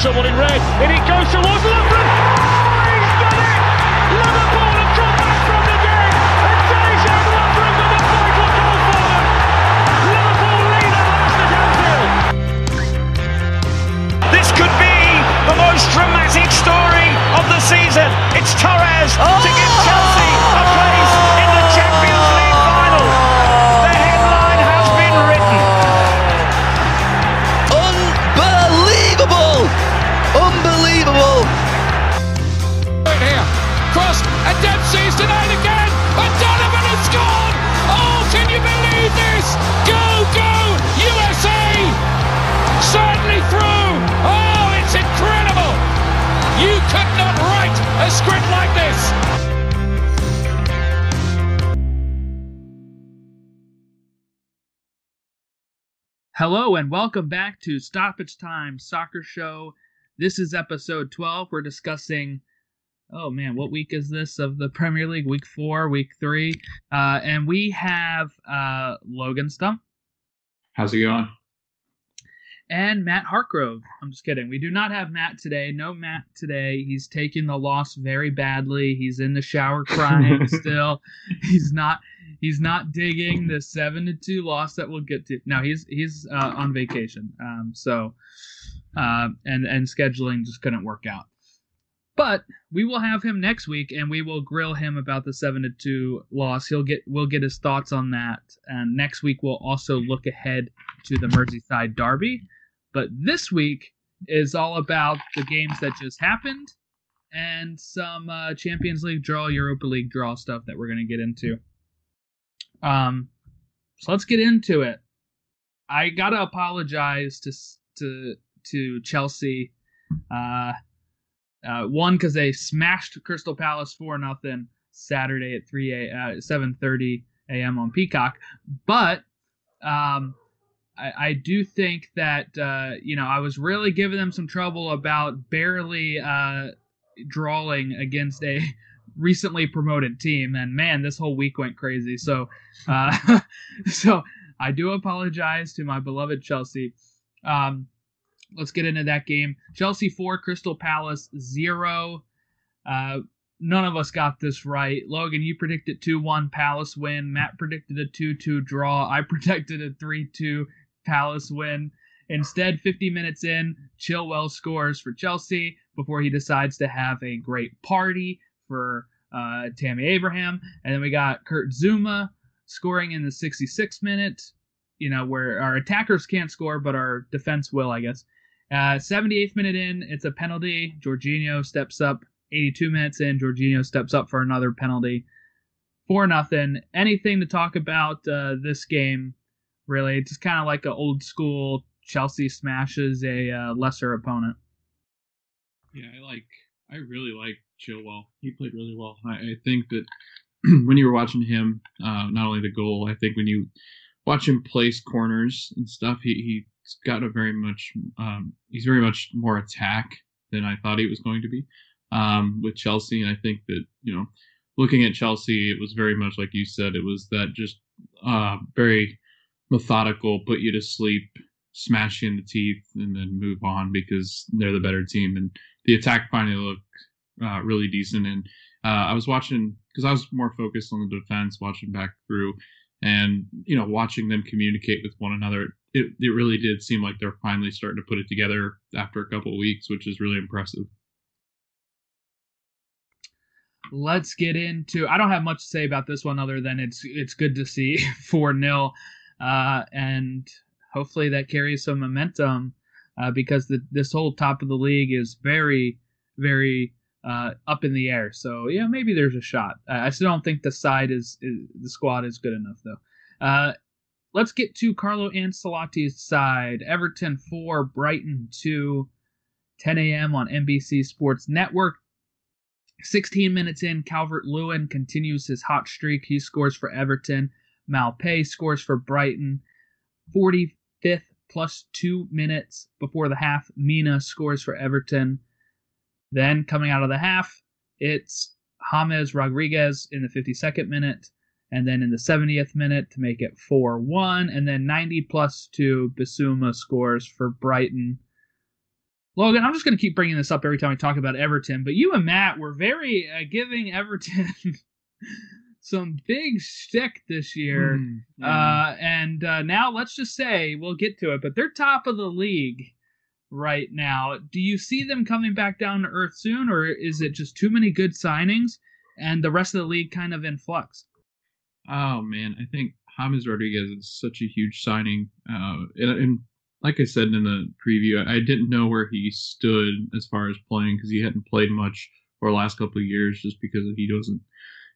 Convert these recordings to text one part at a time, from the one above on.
someone in red? In it goes towards Lovren. Oh, he's done it! Liverpool have come back from the dead. And Dejan Lovren with a vital goal for them. Liverpool lead at last at Anfield. This could be the most dramatic story of the season. It's Torres to oh! Hello and welcome back to Stoppage Time Soccer Show. This is episode 12. We're discussing, oh man, what week is this of the Premier League? Week four, week three. Uh, and we have uh, Logan Stump How's it going? and Matt Hartgrove. I'm just kidding. We do not have Matt today. No Matt today. He's taking the loss very badly. He's in the shower crying still. He's not. He's not digging the seven to two loss that we'll get to. Now he's he's uh, on vacation. Um, so, uh, and and scheduling just couldn't work out. But we will have him next week, and we will grill him about the seven to two loss. He'll get we'll get his thoughts on that. And next week we'll also look ahead to the Merseyside derby. But this week is all about the games that just happened and some uh, Champions League draw, Europa League draw stuff that we're going to get into. Um, so let's get into it. I gotta apologize to to to Chelsea. Uh, uh, one because they smashed Crystal Palace four nothing Saturday at three a uh, seven thirty a.m. on Peacock, but um, I, I do think that uh, you know I was really giving them some trouble about barely uh, drawing against a recently promoted team, and man, this whole week went crazy. So, uh, so I do apologize to my beloved Chelsea. Um, let's get into that game. Chelsea four, Crystal Palace zero. Uh, none of us got this right. Logan, you predicted 2 1 Palace win. Matt predicted a 2 2 draw. I predicted a 3 2 Palace win. Instead, 50 minutes in, Chilwell scores for Chelsea before he decides to have a great party for uh, Tammy Abraham. And then we got Kurt Zouma scoring in the 66th minute, you know, where our attackers can't score, but our defense will, I guess. Uh, 78th minute in, it's a penalty. Jorginho steps up. 82 minutes in, Jorginho steps up for another penalty. 4 nothing. Anything to talk about uh, this game, really? It's just kind of like an old school Chelsea smashes a uh, lesser opponent. Yeah, I like. I really like Chilwell. He played really well. I, I think that when you were watching him, uh, not only the goal, I think when you watch him place corners and stuff, he he's got a very much. Um, he's very much more attack than I thought he was going to be um, with Chelsea. And I think that you know, looking at Chelsea, it was very much like you said. It was that just uh, very methodical, put you to sleep, smash you in the teeth, and then move on because they're the better team. And the attack finally looked uh, really decent. And uh, I was watching because I was more focused on the defense, watching back through, and you know, watching them communicate with one another. It it really did seem like they're finally starting to put it together after a couple weeks, which is really impressive. let's get into I don't have much to say about this one other than it's it's good to see 4 0 uh, and hopefully that carries some momentum uh, because the, this whole top of the league is very very uh, up in the air so yeah maybe there's a shot I still don't think the side is, is the squad is good enough though uh, let's get to Carlo Ancelotti's side Everton 4 Brighton 2 10 a.m. on NBC Sports Network 16 minutes in, Calvert Lewin continues his hot streak. He scores for Everton. Maupay scores for Brighton. 45th plus two minutes before the half, Mina scores for Everton. Then coming out of the half, it's James Rodriguez in the 52nd minute. and then in the 70th minute to make it 4-1, and then 90 plus two Bissouma scores for Brighton. Logan, I'm just going to keep bringing this up every time we talk about Everton, but you and Matt were very uh, giving Everton some big shtick this year. Mm, yeah. Uh, and uh, now let's just say we'll get to it, but they're top of the league right now. Do you see them coming back down to earth soon, or is it just too many good signings and the rest of the league kind of in flux? Oh man, I think James Rodriguez is such a huge signing. Uh, and, and like I said in the preview, I didn't know where he stood as far as playing because he hadn't played much for the last couple of years, just because he wasn't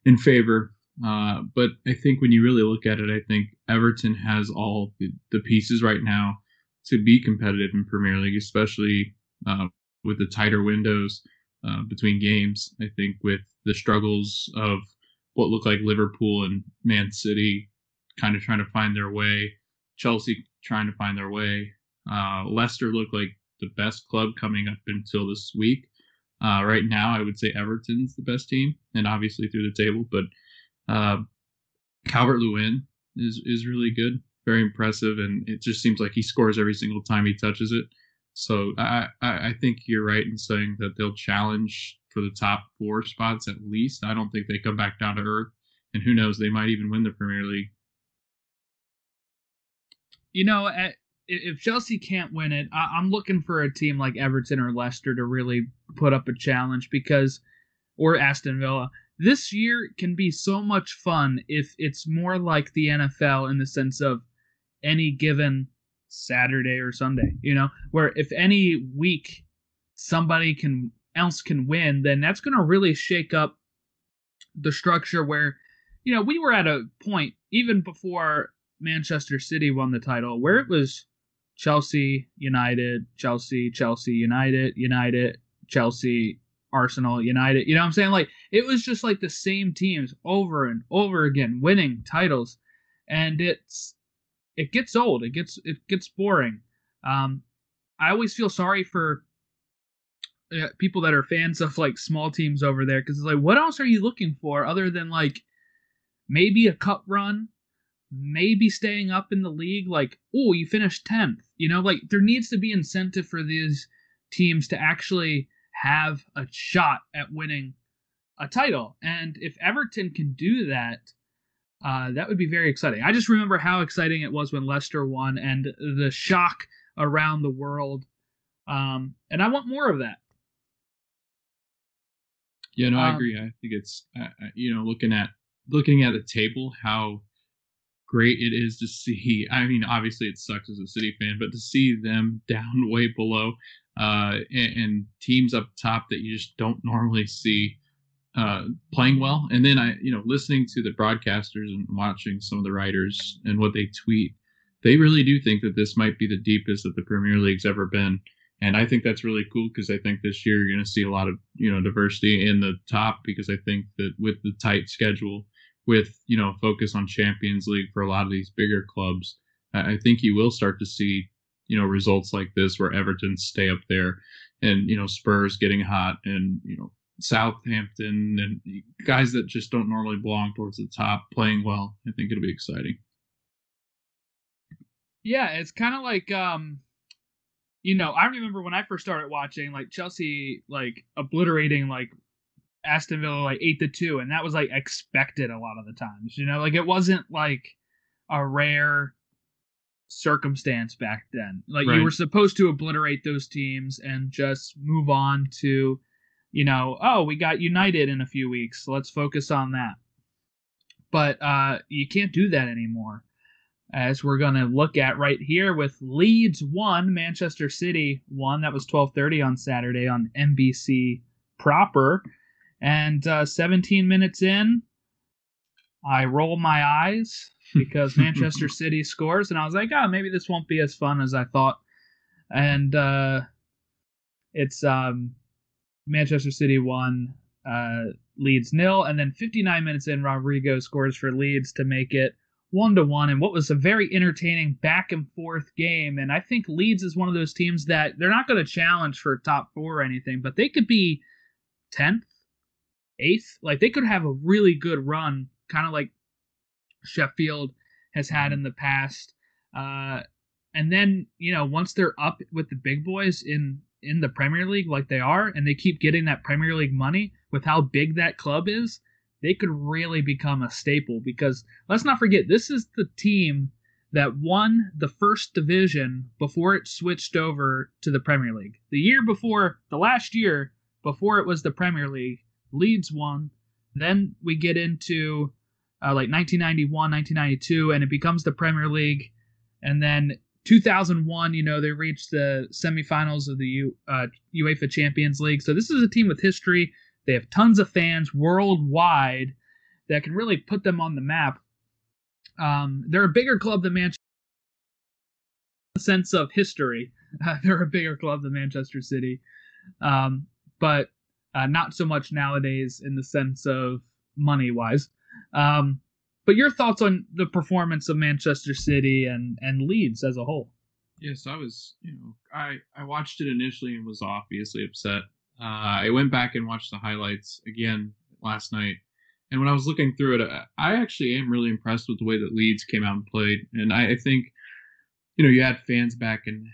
in favor. Uh, but I think when you really look at it, I think Everton has all the, the pieces right now to be competitive in Premier League, especially uh, with the tighter windows uh, between games. I think with the struggles of what looked like Liverpool and Man City kind of trying to find their way, Chelsea trying to find their way. Uh, Leicester looked like the best club coming up until this week. Uh, right now, I would say Everton's the best team, and obviously through the table. But uh, Calvert Lewin is is really good, very impressive, and it just seems like he scores every single time he touches it. So I I, I think you're right in saying that they'll challenge for the top four spots at least. I don't think they come back down to earth, and who knows, they might even win the Premier League. You know, eh, at, if Chelsea can't win it, I'm looking for a team like Everton or Leicester to really put up a challenge because, or Aston Villa. This year can be so much fun if it's more like the NFL in the sense of any given Saturday or Sunday, you know, where if any week somebody can else can win, then that's going to really shake up the structure where, you know, we were at a point even before Manchester City won the title where it was Chelsea, United, Chelsea, Chelsea, United, United, Chelsea, Arsenal, United. You know what I'm saying? Like it was just like the same teams over and over again winning titles. And it's it gets old. It gets it gets boring. Um I always feel sorry for uh, people that are fans of like small teams over there because it's like what else are you looking for other than like maybe a cup run maybe staying up in the league like oh you finished 10th you know like there needs to be incentive for these teams to actually have a shot at winning a title and if everton can do that uh, that would be very exciting i just remember how exciting it was when leicester won and the shock around the world um, and i want more of that Yeah, no, I Um, agree. I think it's uh, you know looking at looking at the table how great it is to see. I mean, obviously it sucks as a City fan, but to see them down way below uh, and, and teams up top that you just don't normally see uh, playing well. And then I, you know, listening to the broadcasters and watching some of the writers and what they tweet, they really do think that this might be the deepest that the Premier League's ever been. And I think that's really cool because I think this year you're going to see a lot of you know diversity in the top because I think that with the tight schedule, with you know focus on Champions League for a lot of these bigger clubs, I I think you will start to see you know results like this where Everton stay up there, and you know Spurs getting hot, and you know Southampton and guys that just don't normally belong towards the top playing well. I think it'll be exciting. Yeah, it's kind of like um you know, I remember when I first started watching like Chelsea like obliterating like Aston Villa like 8 to 2 and that was like expected a lot of the times. You know, like it wasn't like a rare circumstance back then. Like Right. you were supposed to obliterate those teams and just move on to you know, oh, we got United in a few weeks. So let's focus on that. But uh you can't do that anymore as we're going to look at right here with Leeds 1, Manchester City 1. That was 12:30 on Saturday on NBC proper. And uh, 17 minutes in, I roll my eyes because Manchester City scores and I was like, "Oh, maybe this won't be as fun as I thought." And uh it's um Manchester City 1 uh Leeds nil and then 59 minutes in Rodrigo scores for Leeds to make it one to one and what was a very entertaining back and forth game. And I think Leeds is one of those teams that they're not going to challenge for top four or anything, but they could be 10th, 8th. Like they could have a really good run, kind of like Sheffield has had in the past. Uh, and then you know once they're up with the big boys in in the Premier League like they are, and they keep getting that Premier League money with how big that club is, they could really become a staple. Because let's not forget, this is the team that won the first division before it switched over to the Premier League. The year before, the last year before it was the Premier League, Leeds won. Then we get into uh, like 1991, 1992, and it becomes the Premier League. And then 2001, you know, they reached the semifinals of the U, uh, UEFA Champions League. So this is a team with history. They have tons of fans worldwide that can really put them on the map. Um, they're a bigger club than Manchester. In the sense of history, uh, they're a bigger club than Manchester City, um, but uh, not so much nowadays in the sense of money wise. Um, but your thoughts on the performance of Manchester City and and Leeds as a whole? Yes, I was. You know, I I watched it initially and was obviously upset. Uh, I went back and watched the highlights again last night, and when I was looking through it, I actually am really impressed with the way that Leeds came out and played. And I, I think, you know, you had fans back and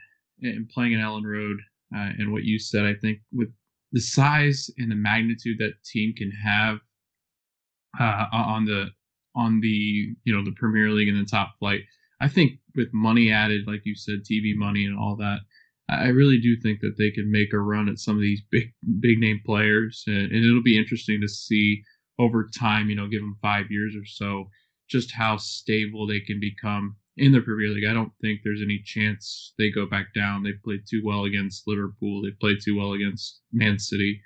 and playing in Elland Road, uh, and what you said, I think with the size and the magnitude that team can have uh, on the on the you know the Premier League and the top flight. I think with money added, like you said, TV money and all that, I really do think that they can make a run at some of these big big name players, and, and it'll be interesting to see over time. You know, give them five years or so, just how stable they can become in the Premier League. I don't think there's any chance they go back down. They played too well against Liverpool. They played too well against Man City.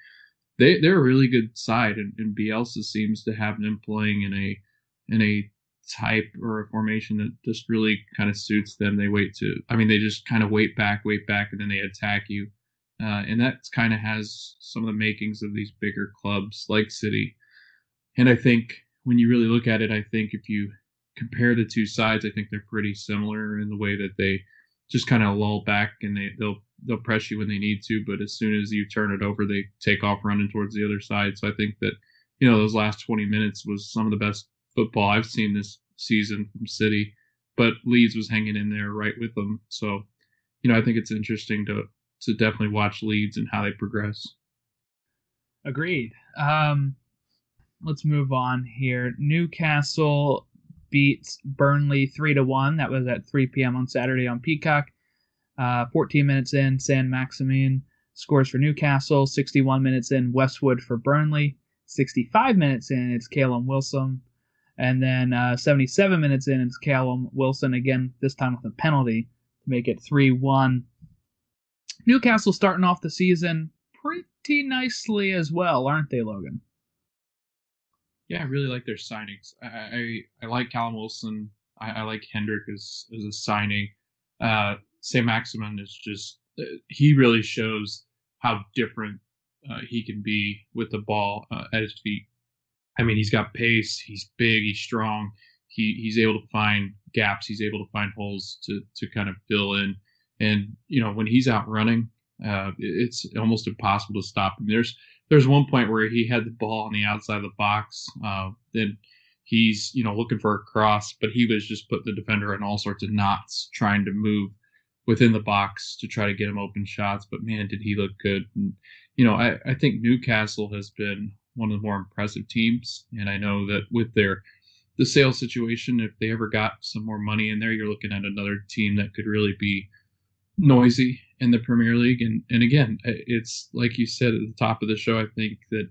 They they're a really good side, and, and Bielsa seems to have them playing in a in a type or a formation that just really kind of suits them. They wait to, I mean, they just kind of wait back, wait back, and then they attack you. Uh, and that kind of has some of the makings of these bigger clubs like City. And I think when you really look at it, I think if you compare the two sides, I think they're pretty similar in the way that they just kind of lull back and they they'll they'll press you when they need to, but as soon as you turn it over, they take off running towards the other side. So I think that you know those last 20 minutes was some of the best football I've seen this season from City, but Leeds was hanging in there right with them. So, you know, I think it's interesting to to definitely watch Leeds and how they progress. Agreed. Um, let's move on here. Newcastle beats Burnley three to one. That was at 3 p.m. on Saturday on Peacock. Uh, 14 minutes in, Saint-Maximin scores for Newcastle. 61 minutes in, Westwood for Burnley. 65 minutes in, it's Callum Wilson and then uh, 77 minutes in, it's Callum Wilson again, this time with a penalty to make it 3 1. Newcastle starting off the season pretty nicely as well, aren't they, Logan? Yeah, I really like their signings. I I, I like Callum Wilson. I, I, like Hendrick as, as a signing. Uh, Saint-Maximin is just, uh, he really shows how different uh, he can be with the ball uh, at his feet I mean, he's got pace. He's big. He's strong. He he's able to find gaps. He's able to find holes to to kind of fill in. And you know, when he's out running, uh, it's almost impossible to stop him. There's there's one point where he had the ball on the outside of the box. Uh, he's you know looking for a cross, but he was just putting the defender in all sorts of knots trying to move within the box to try to get him open shots. But man, did he look good! And, you know, I, I think Newcastle has been one of the more impressive teams. And I know that with their the sales situation, if they ever got some more money in there, you're looking at another team that could really be noisy in the Premier League. And and again, it's like you said at the top of the show. I think that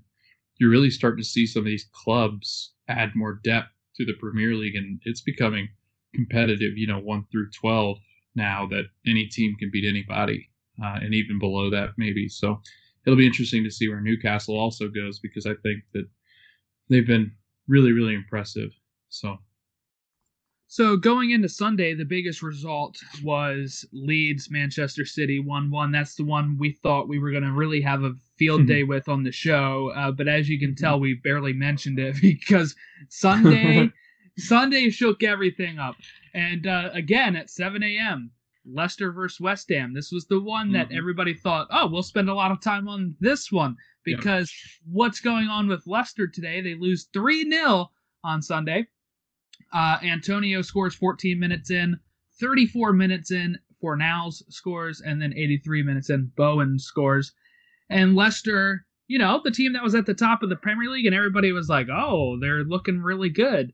you're really starting to see some of these clubs add more depth to the Premier League, and it's becoming competitive. You know, one through twelve now that any team can beat anybody, uh, and even below that maybe. So it'll be interesting to see where Newcastle also goes because I think that they've been really, really impressive. So, so going into Sunday, the biggest result was Leeds Manchester City one one. That's the one we thought we were going to really have a field day with on the show. Uh, but as you can tell, we barely mentioned it because Sunday Sunday shook everything up. And uh, again at 7 a.m. Leicester versus West Ham. This was the one that mm-hmm. everybody thought, oh, we'll spend a lot of time on this one because yeah. what's going on with Leicester today? They lose 3 0 on Sunday. Uh, Antonio scores 14 minutes in, 34 minutes in, Fornals scores, and then 83 minutes in, Bowen scores. And Leicester, you know, the team that was at the top of the Premier League, and everybody was like, oh, they're looking really good.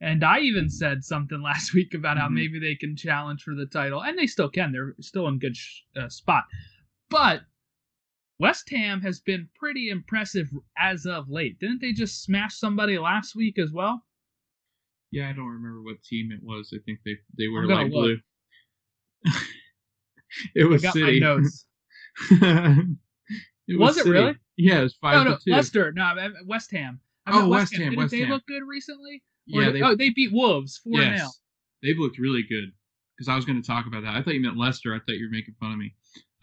And I even said something last week about how Mhm. maybe they can challenge for the title, and they still can. They're still in good sh- uh, spot. But West Ham has been pretty impressive as of late. Didn't they just smash somebody last week as well? Yeah, I don't remember what team it was. I think they they were light blue. it was I got City. my notes. it Was it City. really? Yeah, it was five no, no, two. Leicester. No, West Ham. I Oh, meant West Ham, Didn't West they Ham. look good recently? Yeah, they- oh, they beat Wolves 4 0. yes, they've looked really good. Because I was going to talk about that. I thought you meant Leicester. I thought you were making fun of me.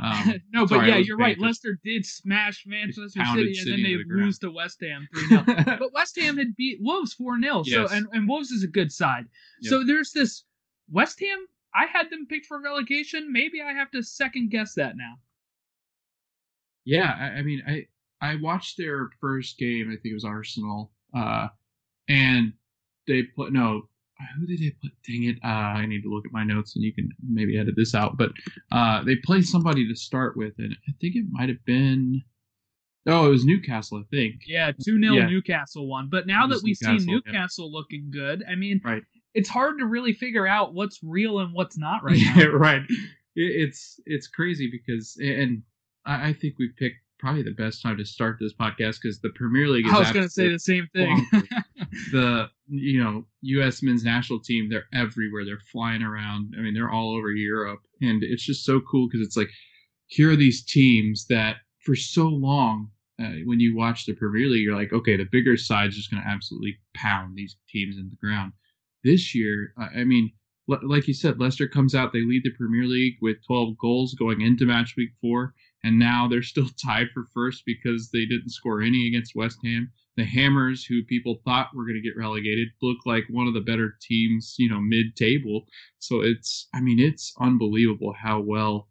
Um, no, but sorry, I yeah, you're right. Leicester did smash Manchester pounded City, and then they the lose to West Ham 3 0. but West Ham had beat Wolves 4 0. So and, and Wolves is a good side. Yeah. So there's this West Ham. I had them picked for relegation. Maybe I have to second guess that now. Yeah, I, I mean, I I watched their first game. I think it was Arsenal, uh, and they put no. Who did they put? Dang it! Uh, I need to look at my notes, and you can maybe edit this out. But uh, they played somebody to start with, and I think it might have been. Oh, it was Newcastle, I think. Yeah, 2 0 Yeah. Newcastle won. But now that we see Newcastle, yeah. Looking good, I mean, Right. it's hard to really figure out what's real and what's not right yeah, now. right. It's it's crazy because, and I, I think we picked probably the best time to start this podcast because the Premier League. Is I was going to say the same thing. the you know U.S. men's national team, they're everywhere. They're flying around. I mean, they're all over Europe, and it's just so cool because it's like here are these teams that for so long. Uh, when you watch the Premier League, you're like, okay, the bigger side's just going to absolutely pound these teams in the ground. This year, I mean, like you said, Leicester comes out, they lead the Premier League with 12 goals going into match week four, and now they're still tied for first because they didn't score any against West Ham the Hammers, who people thought were going to get relegated, look like one of the better teams, you know, mid-table. So it's, I mean, it's unbelievable how well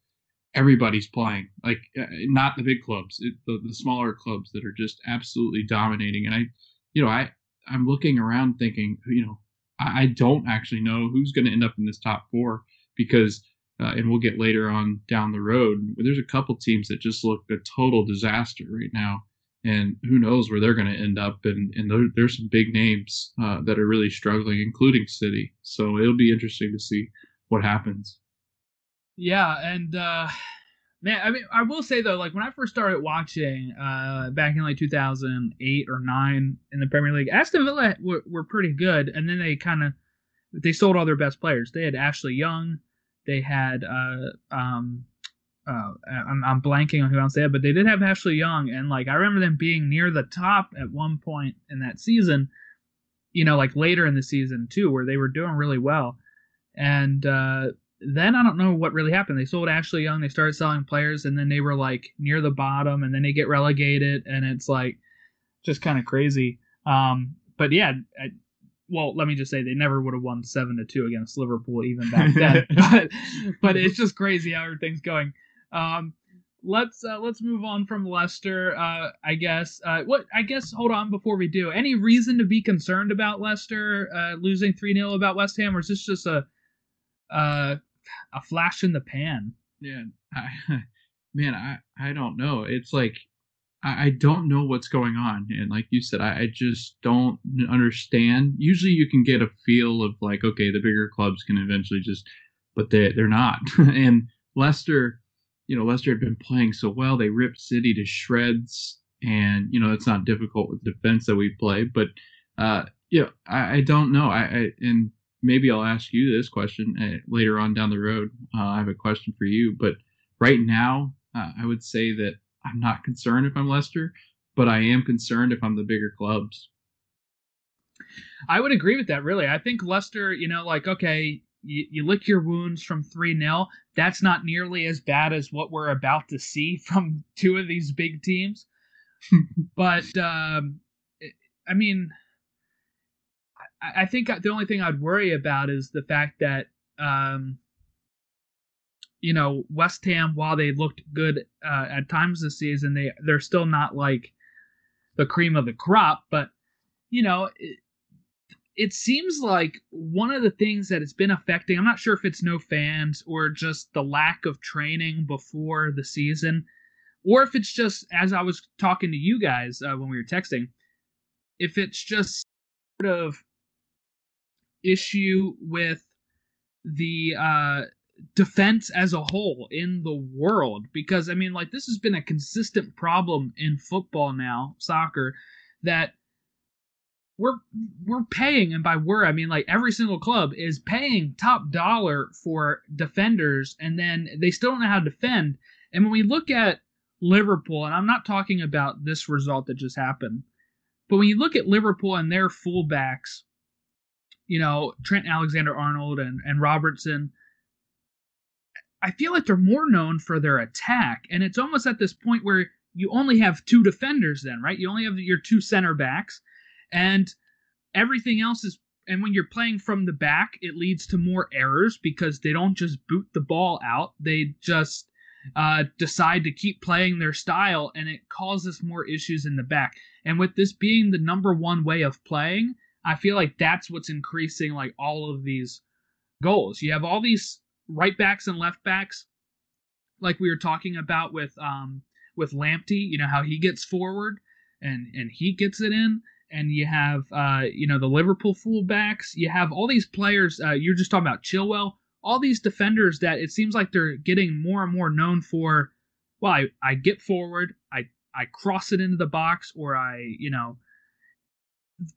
everybody's playing. Like, uh, not the big clubs, it, the the smaller clubs that are just absolutely dominating. And I, you know, I I'm looking around thinking, you know, I, I don't actually know who's going to end up in this top four because. Uh, and we'll get later on down the road. There's a couple teams that just look a total disaster right now and who knows where they're going to end up. And and there, there's some big names uh, that are really struggling, including City. So it'll be interesting to see what happens. Yeah, and uh man, I mean I will say though, like when I first started watching uh back in like 2008 or 9 in the Premier League, Aston Villa were, were pretty good and then they kind of they sold all their best players. They had Ashley Young, they had uh um uh, I'm, I'm blanking on who else they had, but they did have Ashley Young, and like I remember them being near the top at one point in that season, you know, like later in the season too, where they were doing really well. And uh, then I don't know what really happened. They sold Ashley Young, they started selling players, and then they were like near the bottom, and then they get relegated, and it's like just kind of crazy. Um, but yeah, I, well, let me just say they never would have won seven to two against Liverpool even back then. but but it's just crazy how everything's going. Um, let's uh, let's move on from Leicester. Uh, I guess. Uh, what I guess. Hold on before we do. Any reason to be concerned about Leicester uh, losing three 0 about West Ham, or is this just a uh, a flash in the pan? Yeah, I, man, I I don't know. It's like I, I don't know what's going on, and like you said, I, I just don't understand. Usually, you can get a feel of like, okay, the bigger clubs can eventually just, but they they're not. and Leicester, you know, Leicester had been playing so well. They ripped City to shreds, and you know it's not difficult with the defense that we play. But uh, you know, I, I don't know. I, I and maybe I'll ask you this question uh, later on down the road. Uh, I have a question for you, but right now, uh, I would say that I'm not concerned if I'm Leicester, but I am concerned if I'm the bigger clubs. I would agree with that. Really, I think Leicester. You know, like okay, you, you lick your wounds from 3 0. That's not nearly as bad as what we're about to see from two of these big teams. but, um, I mean, I, I think the only thing I'd worry about is the fact that, um, you know, West Ham, while they looked good uh, at times this season, they they're still not like the cream of the crop. But you know, it, it seems like one of the things that has been affecting, I'm not sure if it's no fans or just the lack of training before the season, or if it's just, as I was talking to you guys uh, when we were texting, if it's just sort of issue with the uh, defense as a whole in the world. Because, I mean, like, this has been a consistent problem in football now, soccer, that we're we're paying and by we're i mean like every single club is paying top dollar for defenders and then they still don't know how to defend. And when we look at liverpool and i'm not talking about this result that just happened but when you look at liverpool and their fullbacks you know trent alexander arnold and, and robertson i feel like they're more known for their attack. And it's almost at this point where you only have two defenders then right? You only have your two center backs and everything else is and when you're playing from the back it leads to more errors because they don't just boot the ball out. They just uh, decide to keep playing their style and it causes more issues in the back. And with this being the number one way of playing i feel like that's what's increasing like all of these goals. You have all these right backs and left backs like we were talking about with um with Lamptey, you know how he gets forward and and he gets it in and you have uh, you know the Liverpool fullbacks. You have all these players. Uh, you're just talking about Chilwell. All these defenders that it seems like they're getting more and more known for. Well, I, I get forward, I I cross it into the box, or I you know.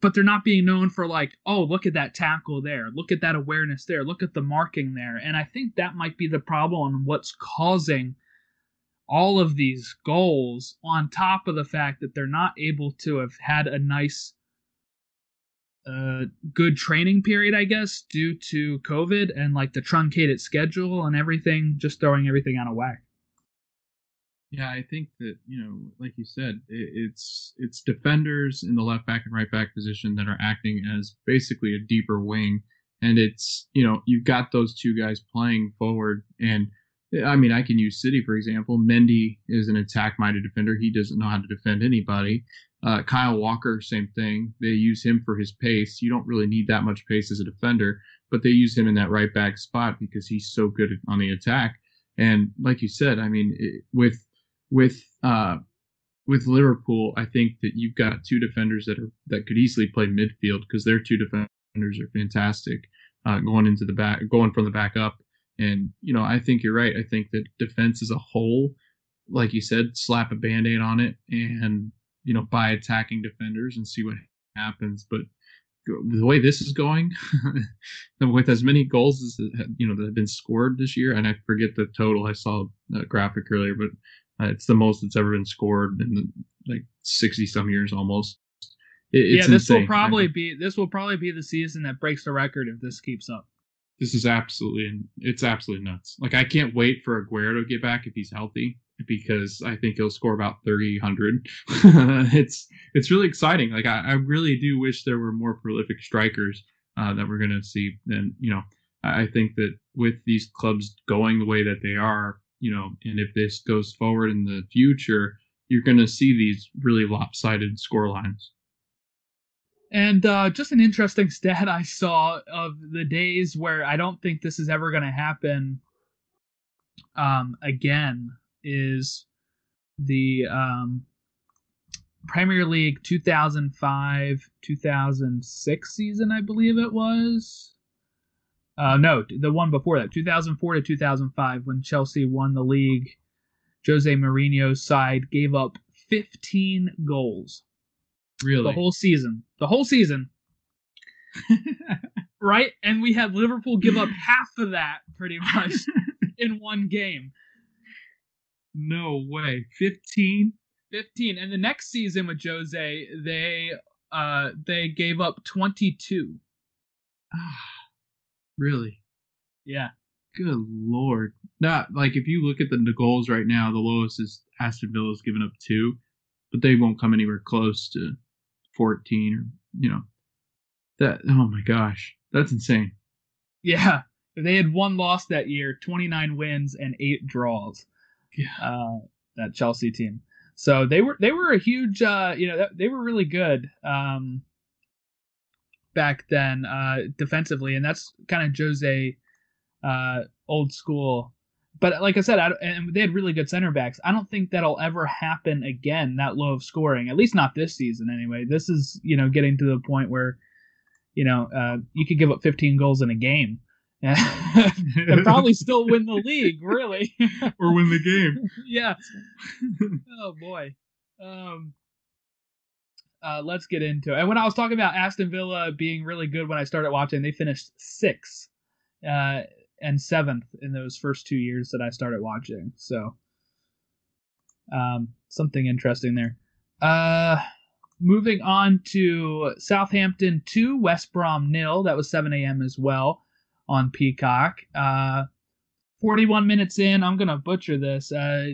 But they're not being known for like, oh, look at that tackle there, look at that awareness there, look at the marking there, and I think that might be the problem and what's causing all of these goals on top of the fact that they're not able to have had a nice uh, good training period i guess due to covid and like the truncated schedule and everything just throwing everything out of whack. Yeah i think that you know like you said it, it's it's defenders in the left back and right back position that are acting as basically a deeper wing. And it's you know you've got those two guys playing forward and I mean, I can use City for example. Mendy is an attack-minded defender. He doesn't know how to defend anybody. Uh, Kyle Walker, same thing. They use him for his pace. You don't really need that much pace as a defender, but they use him in that right back spot because he's so good on the attack. And like you said, I mean, it, with with uh, with Liverpool, I think that you've got two defenders that are that could easily play midfield because their two defenders are fantastic uh, going into the back, going from the back up and, you know, I think you're right. I think that defense as a whole, like you said, slap a band aid on it and, you know, buy attacking defenders and see what happens. But the way this is going, with as many goals as you know that have been scored this year, and I forget the total. I saw a graphic earlier, but uh, it's the most that's ever been scored in the, like sixty some years almost. It, yeah, this insane. will probably be this will probably be the season that breaks the record if this keeps up this is absolutely it's absolutely nuts. Like I can't wait for Aguero to get back if he's healthy because I think he'll score about 300. it's it's really exciting. Like I, I, really do wish there were more prolific strikers uh, that we're gonna see. And you know, I think that with these clubs going the way that they are, you know, and if this goes forward in the future, you're gonna see these really lopsided score lines. And uh, just an interesting stat I saw of the days where I don't think this is ever going to happen um, again is the um, Premier League 2005 2006 season, I believe it was. Uh, no, the one before that, 2004 to 2005, when Chelsea won the league. Jose Mourinho's side gave up 15 goals Really? The whole season. The whole season. right? And we had Liverpool give up half of that pretty much in one game. No way. 15? 15. And the next season with Jose, they uh they gave up 22. really? Yeah. Good lord. Not like if you look at the, the goals right now, the lowest is Aston Villa's given up two, but they won't come anywhere close to 14 or you know that oh my gosh that's insane yeah they had one loss that year 29 wins and eight draws yeah uh, that chelsea team so they were they were a huge uh, you know they were really good um, back then uh, defensively, and that's kind of Jose uh, old school. But like I said, I, and they had really good center backs. I don't think that'll ever happen again. That low of scoring, at least not this season anyway. This is you know getting to the point where you know uh, you could give up 15 goals in a game and probably still win the league, really, or win the game. yeah. oh boy. Um, uh, let's get into it. And when I was talking about Aston Villa being really good when I started watching, they finished sixth uh, and seventh in those first two years that I started watching. So, um, something interesting there. Uh, moving on to Southampton 2, West Brom nil. That was 7 a.m. as well on Peacock. Uh, 41 minutes in, I'm going to butcher this. Uh,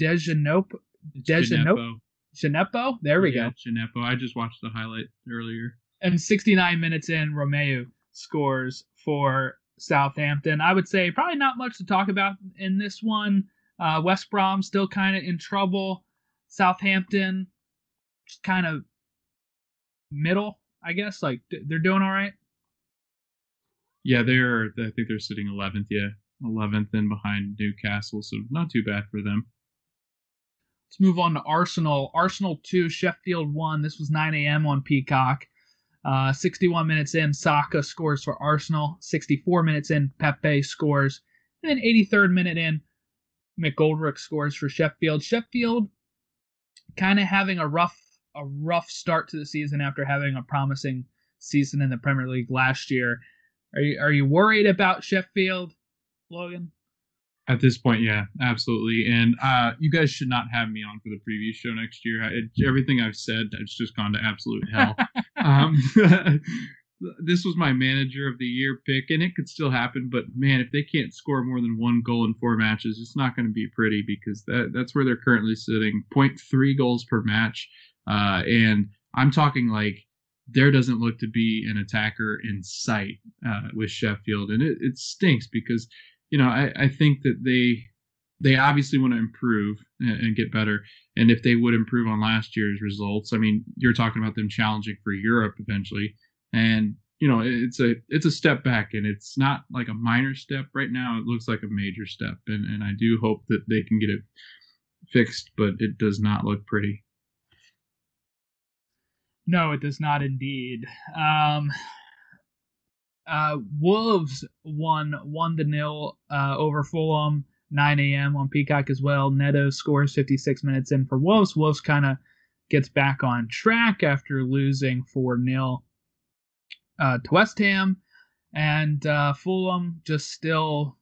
Dejanope. Dejanope. Gineppo. There we yeah, go. Gineppo. I just watched the highlight earlier. And 69 minutes in, Romeu scores for Southampton. I would say probably not much to talk about in this one. Uh, West Brom still kind of in trouble. Southampton just kind of middle, I guess. Like they're doing all right. Yeah, they're. I think they're sitting 11th. Yeah, 11th and behind Newcastle, so not too bad for them. Let's move on to Arsenal. Arsenal 2, Sheffield 1. This was 9 a.m. on Peacock. Uh, 61 minutes in, Saka scores for Arsenal. 64 minutes in, Pepe scores. And then 83rd minute in, McGoldrick scores for Sheffield. Sheffield kind of having a rough a rough start to the season after having a promising season in the Premier League last year. Are you are you worried about Sheffield, Logan? At this point, yeah, absolutely. And uh, you guys should not have me on for the preview show next year. I, everything I've said, it's just gone to absolute hell. um, this was my manager of the year pick, and it could still happen. But man, if they can't score more than one goal in four matches, it's not going to be pretty because that that's where they're currently sitting, 0.3 goals per match. Uh, and I'm talking like there doesn't look to be an attacker in sight uh, with Sheffield, and it, it stinks because you know, I, I think that they they obviously want to improve and, and, get better. And if they would improve on last year's results, I mean, you're talking about them challenging for Europe eventually, and you know, it's a it's a step back, and it's not like a minor step right now. It looks like a major step, and and I do hope that they can get it fixed, but it does not look pretty. No, it does not indeed. Um, uh, Wolves won one to nil uh, over Fulham. 9 a.m. on Peacock as well. Neto scores 56 minutes in for Wolves. Wolves kind of gets back on track after losing 4 0 uh, to West Ham. And uh, Fulham just still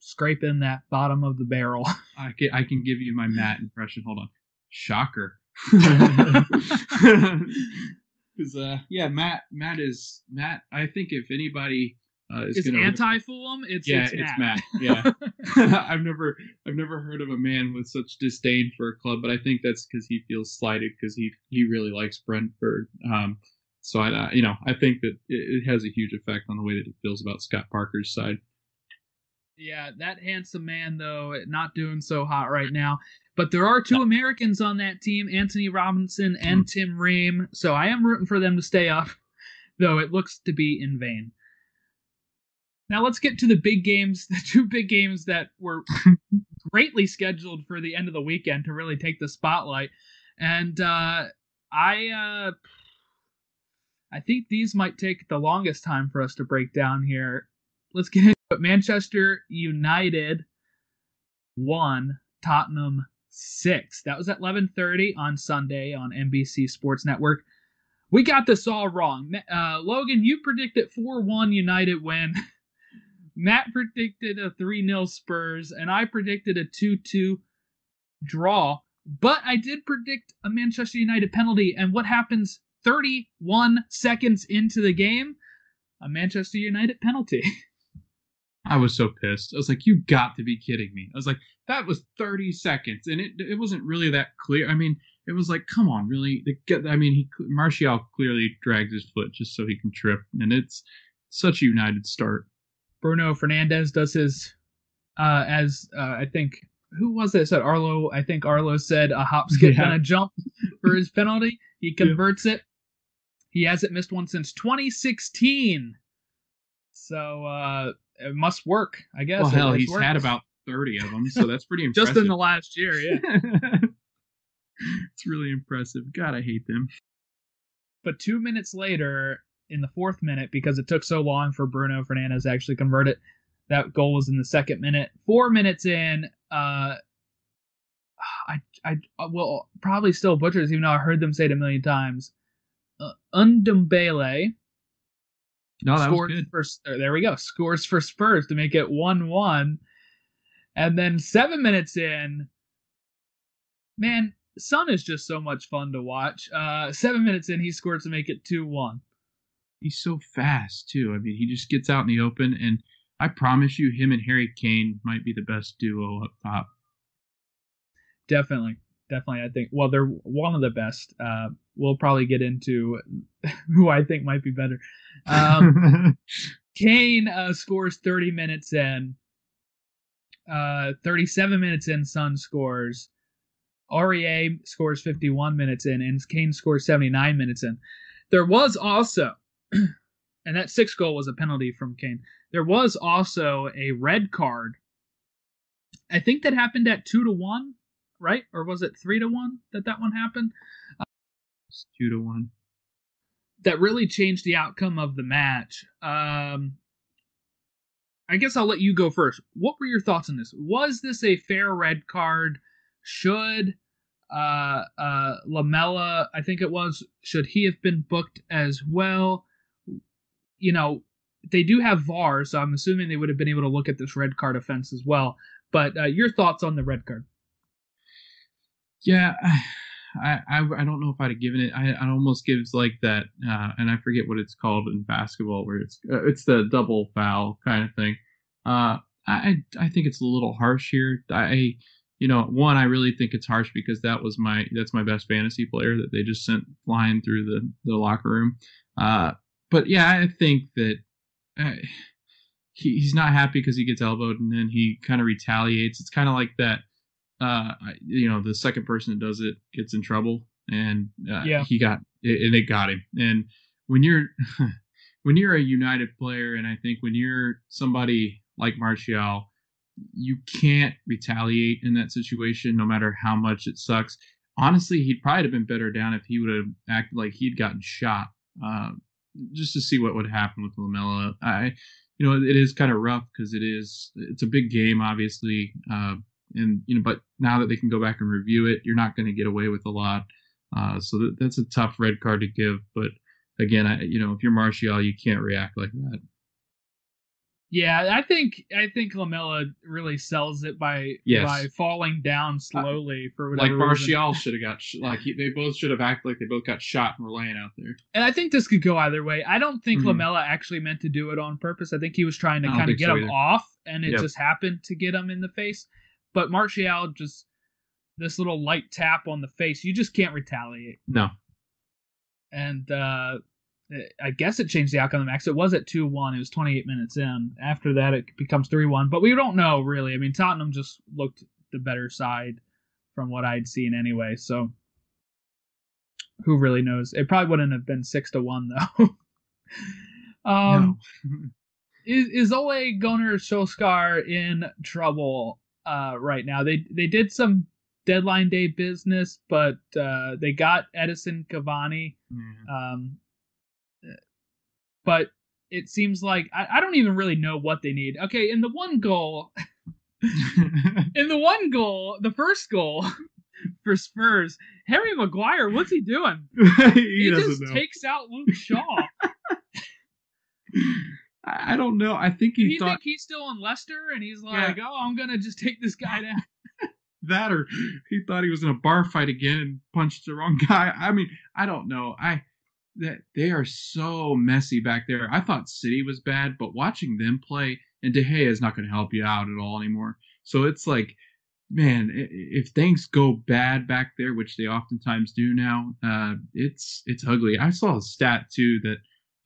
scraping that bottom of the barrel. I can, I can give you my Matt impression. Hold on. Shocker. Because uh, yeah, Matt Matt is Matt. I think if anybody uh, is, is anti Fulham, it's yeah, it's, it's Matt. Matt. Yeah, I've never I've never heard of a man with such disdain for a club, but I think that's because he feels slighted because he he really likes Brentford. Um, so I uh, you know I think that it, it has a huge effect on the way that he feels about Scott Parker's side. Yeah, that handsome man though, not doing so hot right now. But there are two Americans on that team, Antonee Robinson and mm. Tim Ream. So I am rooting for them to stay up, though it looks to be in vain. Now let's get to the big games, the two big games that were greatly scheduled for the end of the weekend to really take the spotlight. And uh, I uh, I think these might take the longest time for us to break down here. Let's get into it. Manchester United won, Tottenham six. That was at 11:30 on Sunday on NBC Sports Network. We got this all wrong. Uh, Logan, you predicted 4-1 United win. Matt predicted a 3-0 Spurs, and I predicted a 2-2 draw. But I did predict a Manchester United penalty, and what happens 31 seconds into the game? A Manchester United penalty. I was so pissed. I was like, "You got to be kidding me!" I was like, "That was 30 seconds, and it it wasn't really that clear." I mean, it was like, "Come on, really?" I mean, he Martial clearly dragged his foot just so he can trip, and it's such a united start. Bruno Fernandes does his, uh, as uh, I think who was it said Arlo. I think Arlo said a hop, skip, yeah. and a jump for his penalty. He converts yeah. it. He hasn't missed one since 2016. So uh, it must work, I guess. Well, hell, he's had about 30 of them, so that's pretty impressive. just in the last year, yeah. it's really impressive. God, I hate them. but two minutes later, in the fourth minute, because it took so long for Bruno Fernandes to actually convert it, that goal was in the second minute. Four minutes in, uh, I I will probably still butcher this, even though I heard them say it a million times. Uh, Undumbele No, that was scores good. for uh, there we go scores for Spurs to make it one one, and then seven minutes in, man, Son is just so much fun to watch. Uh, seven minutes in, he scored to make it two one. He's so fast too. I mean, he just gets out in the open, and I promise you, him and Harry Kane might be the best duo up top. Definitely, definitely. I think well, they're one of the best. Uh, we'll probably get into who I think might be better. Um, Kane uh, scores 30 minutes in. Uh, 37 minutes in, Son scores. Aurier scores 51 minutes in, and Kane scores 79 minutes in. There was also, and that sixth goal was a penalty from Kane. There was also a red card. I think that happened at two to one, right? Or was it three to one that that one happened? It's two to one. that really changed the outcome of the match. Um, I guess I'll let you go first. What were your thoughts on this? Was this a fair red card? Should uh, uh, Lamela, I think it was, should he have been booked as well? You know, they do have VAR, so I'm assuming they would have been able to look at this red card offense as well. But uh, your thoughts on the red card? Yeah, I, I I don't know if I'd have given it. I, almost gives like that, uh, and I forget what it's called in basketball, where it's uh, it's the double foul kind of thing. Uh, I I think it's a little harsh here. I you know one I really think it's harsh because that was my that's my best fantasy player that they just sent flying through the the locker room. Uh, but yeah, I think that. Uh, he, he's not happy because he gets elbowed and then he kind of retaliates. It's kind of like that uh you know the second person that does it gets in trouble and uh, Yeah. he got and it got him and when you're when you're a united player and i think when you're somebody like martial you can't retaliate in that situation no matter how much it sucks honestly he'd probably have been better down if he would have acted like he'd gotten shot uh, just to see what would happen with lamela i you know it is kind of rough because it is it's a big game obviously uh, and you know but now that they can go back and review it you're not going to get away with a lot. Uh, so that, that's a tough red card to give but again I, you know if you're martial you can't react like that Yeah, I think I think Lamela really sells it by Yes. by falling down slowly for whatever like martial should have got sh- like he, they both should have acted like they both got shot and were laying out there And I think this could go either way. I don't think Mhm. Lamela actually meant to do it on purpose. I think he was trying to kind of get so him either. off, and it Yep. just happened to get him in the face. But Martial just this little light tap on the face, you just can't retaliate. no And uh I guess it changed the outcome of the match. It was at two one. It was twenty eight minutes in. After that, it becomes three one. But we don't know really. I mean, Tottenham just looked the better side from what I'd seen anyway. So who really knows? It probably wouldn't have been six to one though. um, is is Ole Gunnar Solskjaer in trouble uh, right now? They they did some deadline day business, but uh, they got Edinson Cavani. Yeah. Um, but it seems like I, I don't even really know what they need. Okay, in the one goal, in the one goal, the first goal for Spurs, Harry Maguire, what's he doing? he, He, just know takes out Luke Shaw. I, don't know i think Do he you thought think he's still in Leicester and he's like, oh, I'm gonna just take this guy down? that or he thought he was in a bar fight again and punched the wrong guy. I mean, I don't know. I that they are so messy back there. I thought City was bad, but watching them play and De Gea is not going to help you out at all anymore. So it's like, man, if things go bad back there, which they oftentimes do now, uh, it's it's ugly. I saw a stat too that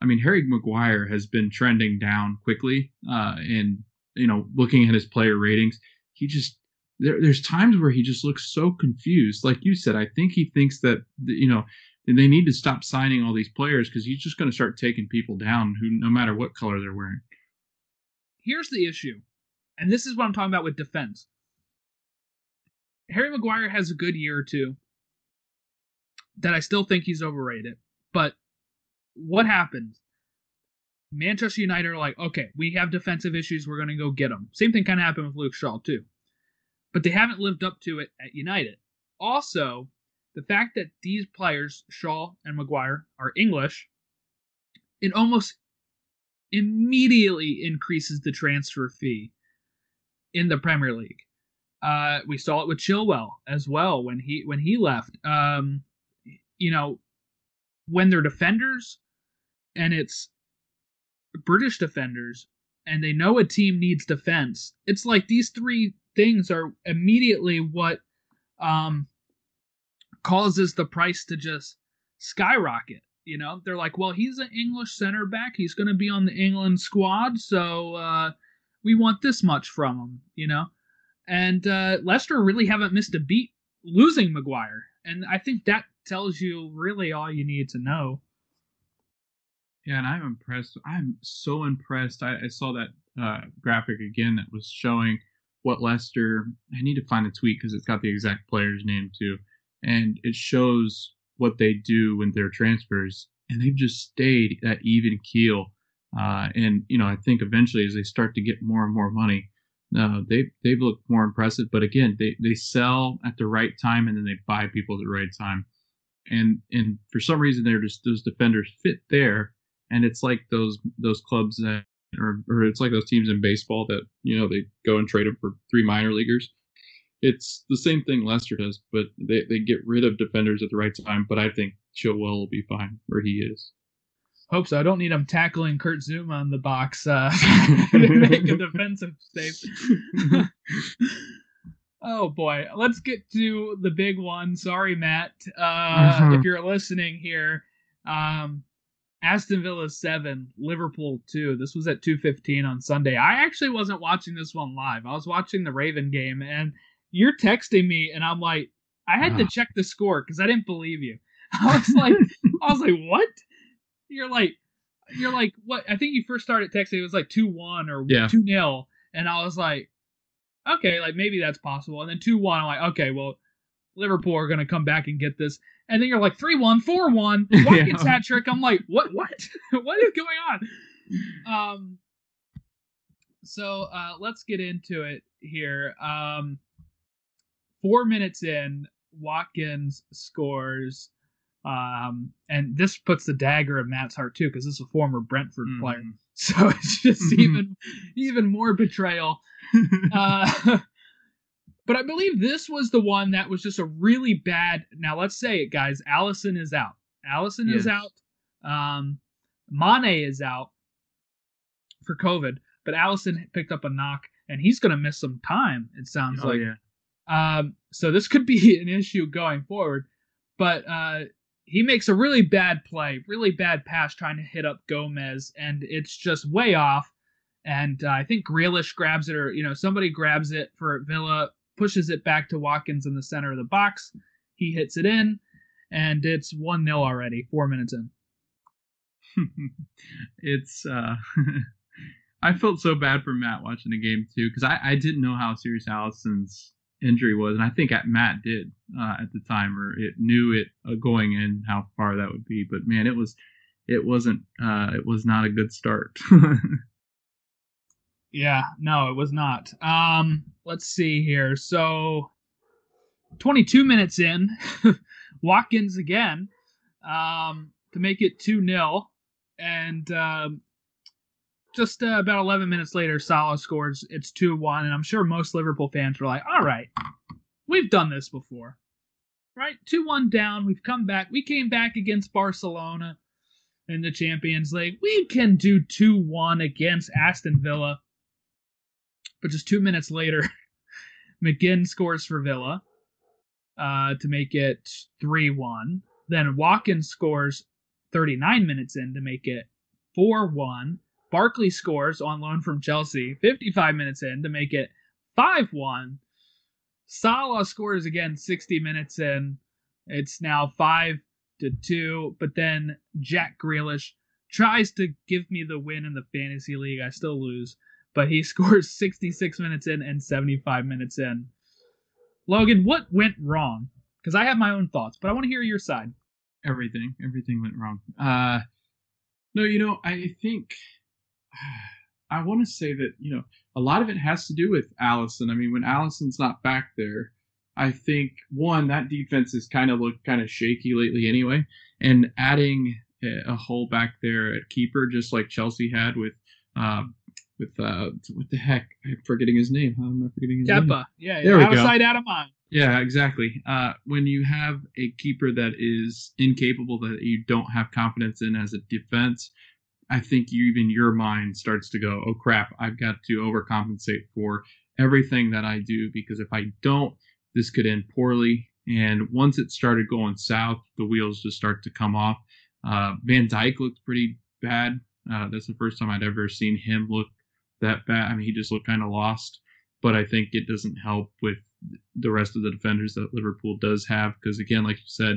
I mean Harry Maguire has been trending down quickly, uh, and you know looking at his player ratings, he just there, there's times where he just looks so confused. Like you said, I think he thinks that you know they need to stop signing all these players because he's just going to start taking people down who no matter what color they're wearing. Here's the issue, and this is what I'm talking about with defense. Harry Maguire has a good year or two that I still think he's overrated. But what happens? Manchester United are like, okay, we have defensive issues. We're going to go get them. Same thing kind of happened with Luke Shaw, too. But they haven't lived up to it at United. Also, the fact that these players, Shaw and Maguire, are English, it almost immediately increases the transfer fee in the Premier League. Uh, we saw it with Chilwell as well when he when he left. Um, you know, when they're defenders and it's British defenders and they know a team needs defense, it's like these three things are immediately what um, causes the price to just skyrocket. You know, they're like, well, he's an English center back. He's going to be on the England squad, so uh, we want this much from him. You know, and uh, Leicester really haven't missed a beat losing Maguire, and I think that tells you really all you need to know. Yeah, and I'm impressed. I'm so impressed. I, I saw that uh, graphic again that was showing what Leicester. I need to find a tweet because it's got the exact player's name too, and it shows what they do when they're transfers, and they've just stayed at even keel. Uh, and you know, I think eventually as they start to get more and more money, uh, they they've looked more impressive. But again, they they sell at the right time and then they buy people at the right time and and for some reason they're just those defenders fit there and it's like those those clubs that or, or it's like those teams in baseball that you know they go and trade them for three minor leaguers it's the same thing Leicester does but they, they get rid of defenders at the right time but I think Chilwell will be fine where he is Hope so. I don't need him tackling Kurt Zouma on the box uh, to make a defensive save. Oh boy, let's get to the big one. Sorry, Matt, uh, uh-huh. if you're listening here. Um, Aston Villa seven, Liverpool two. This was at two fifteen on Sunday. I actually wasn't watching this one live. I was watching the Raven game, and you're texting me, and I'm like, I had to check the score because I didn't believe you. I was like, I was like, what? You're like, you're like, what? I think you first started texting. It was like two one or two yeah. 0 and I was like, okay, like maybe that's possible. And then 2 1, I'm like, okay, well, Liverpool are going to come back and get this. And then you're like 3 1, 4 1, Watkins yeah. hat trick. I'm like, what, what? what is going on? Um, so uh, let's get into it here. Um, four minutes in, Watkins scores. Um, and this puts the dagger in Matt's heart too, because this is a former Brentford mm. player. So it's just even even more betrayal. Uh, but I believe this was the one that was just a really bad. Now let's say it, guys. Alisson is out. Alisson yes. is out. Um, Mane is out for COVID, but Alisson picked up a knock and he's going to miss some time. It sounds oh, like. Yeah. Um, so this could be an issue going forward. But uh, he makes a really bad play, really bad pass trying to hit up Gomez, and it's just way off. And uh, I think Grealish grabs it, or you know, somebody grabs it for Villa, pushes it back to Watkins in the center of the box. He hits it in, and it's one 0 already, four minutes in. it's uh I felt so bad for Matt watching the game too because I, I didn't know how serious Alisson's injury was, and I think at Matt did uh, at the time, or it knew it uh, going in how far that would be. But man, it was it wasn't uh, it was not a good start. yeah, no, it was not. Um, let's see here. So, 22 minutes in, Watkins again um, to make it two 0 and um, just uh, about 11 minutes later, Salah scores. It's 2 1. And I'm sure most Liverpool fans were like, all right, we've done this before. Right? 2 1 down. We've come back. We came back against Barcelona in the Champions League. We can do 2 1 against Aston Villa. But just two minutes later, McGinn scores for Villa uh, to make it 3 1. Then Watkins scores 39 minutes in to make it 4 1. Barkley scores on loan from Chelsea 55 minutes in to make it 5 1. Salah scores again 60 minutes in. It's now 5 to two, but then Jack Grealish tries to give me the win in the fantasy league. I still lose, but he scores 66 minutes in and 75 minutes in. Logan, what went wrong? Because I have my own thoughts, but I want to hear your side. Everything, everything went wrong. Uh, no, you know, I think I want to say that you know a lot of it has to do with Alisson. I mean, when Alisson's not back there, I think one that defense has kind of looked kind of shaky lately anyway, and adding a hole back there at keeper, just like Chelsea had with uh, with uh, what the heck? I'm forgetting his name. How am I forgetting his name? Kepa. Yeah, There we out of go. sight, out of mind. Yeah, exactly. Uh, when you have a keeper that is incapable, that you don't have confidence in as a defense, I think you, even your mind starts to go, "Oh crap! I've got to overcompensate for everything that I do because if I don't, this could end poorly." And once it started going south, the wheels just start to come off. Uh, Van Dijk looked pretty bad. Uh, that's the first time I'd ever seen him look that bad. I mean, he just looked kind of lost. But I think it doesn't help with the rest of the defenders that Liverpool does have because again, like you said,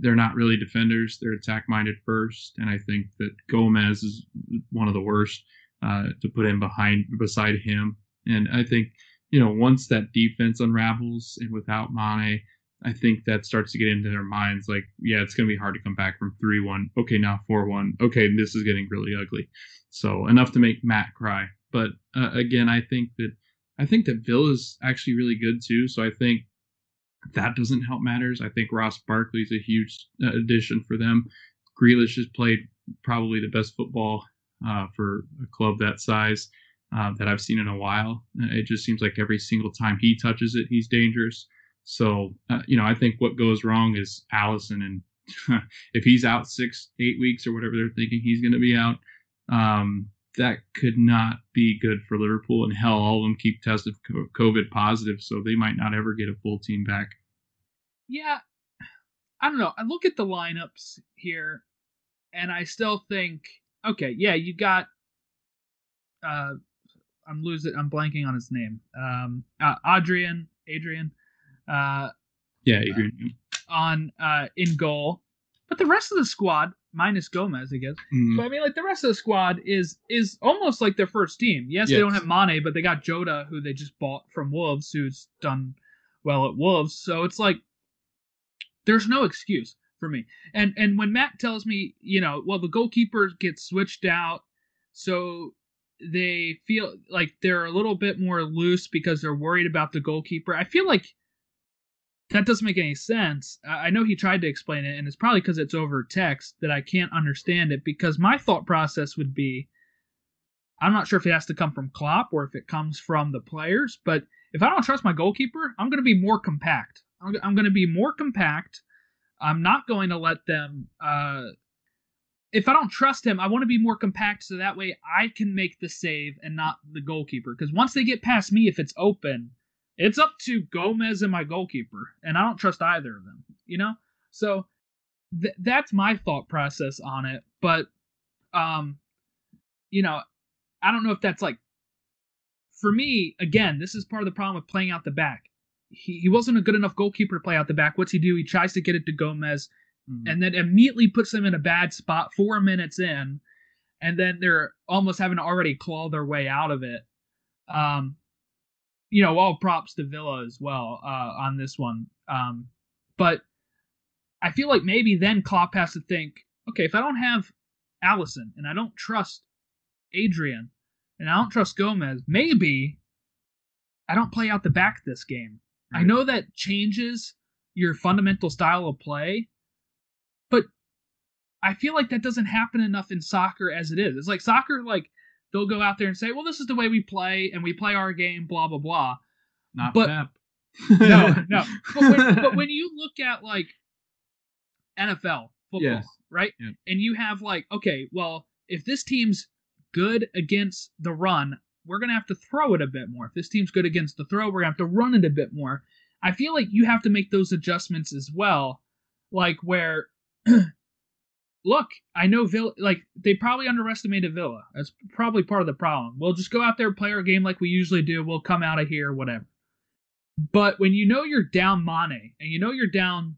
they're not really defenders; they're attack minded first, and I think that Gomez is one of the worst uh, to put in behind beside him. And I think you know once that defense unravels and without Mane, I think that starts to get into their minds like, yeah, it's going to be hard to come back from 3 1. Okay, now 4 1. Okay, this is getting really ugly. So enough to make Matt cry. But uh, again, I think that I think that Villa's actually really good too. So I think that doesn't help matters. I think Ross Barkley's a huge uh, addition for them. Grealish has played probably the best football uh, for a club that size uh, that I've seen in a while. Uh, It just seems like every single time he touches it, he's dangerous. So, uh, you know, I think what goes wrong is Alisson. And if he's out six, eight weeks or whatever they're thinking he's going to be out, um, that could not be good for Liverpool. And hell, all of them keep tested COVID positive, so they might not ever get a full team back. Yeah, I don't know. I look at the lineups here, and I still think, okay, yeah, you got. Uh, I'm losing. I'm blanking on his name. Um, uh, Adrian, Adrian, uh, Yeah, Adrian. on uh in goal, but the rest of the squad, minus Gomez, I guess. Mm, But I mean, like the rest of the squad is is almost like their first team. Yes, they don't have Mane, but they got Jota, who they just bought from Wolves, who's done well at Wolves. So it's like there's no excuse for me. And and when Matt tells me, you know, well, the goalkeeper gets switched out, so they feel like they're a little bit more loose because they're worried about the goalkeeper. I feel like that doesn't make any sense. I know he tried to explain it, and it's probably because it's over text that I can't understand it. Because my thought process would be, I'm not sure if it has to come from Klopp or if it comes from the players. But if I don't trust my goalkeeper, I'm going to be more compact. I'm, I'm going to be more compact. I'm not going to let them. Uh, if I don't trust him, I want to be more compact so that way I can make the save and not the goalkeeper. Because once they get past me, if it's open, it's up to Gomez and my goalkeeper, and I don't trust either of them. You know, so th- that's my thought process on it. But, um, you know, I don't know if that's like for me. Again, this is part of the problem with playing out the back. He, he wasn't a good enough goalkeeper to play out the back. What's he do? He tries to get it to Gomez mm. and then immediately puts them in a bad spot four minutes in, and then they're almost having to already claw their way out of it. Um, you know, all props to Villa as well uh, on this one. Um, but I feel like maybe then Klopp has to think, okay, if I don't have Alisson and I don't trust Adrian and I don't trust Gomez, maybe I don't play out the back this game. I know that changes your fundamental style of play, but I feel like that doesn't happen enough in soccer as it is. It's like soccer, like they'll go out there and say, "Well, this is the way we play, and we play our game." Blah blah blah. Not but- Pep. No, no. But when, but when you look at like NFL football, Yes. right? Yeah. And you have like, okay, well, if this team's good against the run, we're gonna have to throw it a bit more. If this team's good against the throw, we're gonna have to run it a bit more. I feel like you have to make those adjustments as well, like where. Look, I know Villa. Like they probably underestimated Villa. That's probably part of the problem. We'll just go out there, play our game like we usually do. We'll come out of here, whatever. But when you know you're down Mane and you know you're down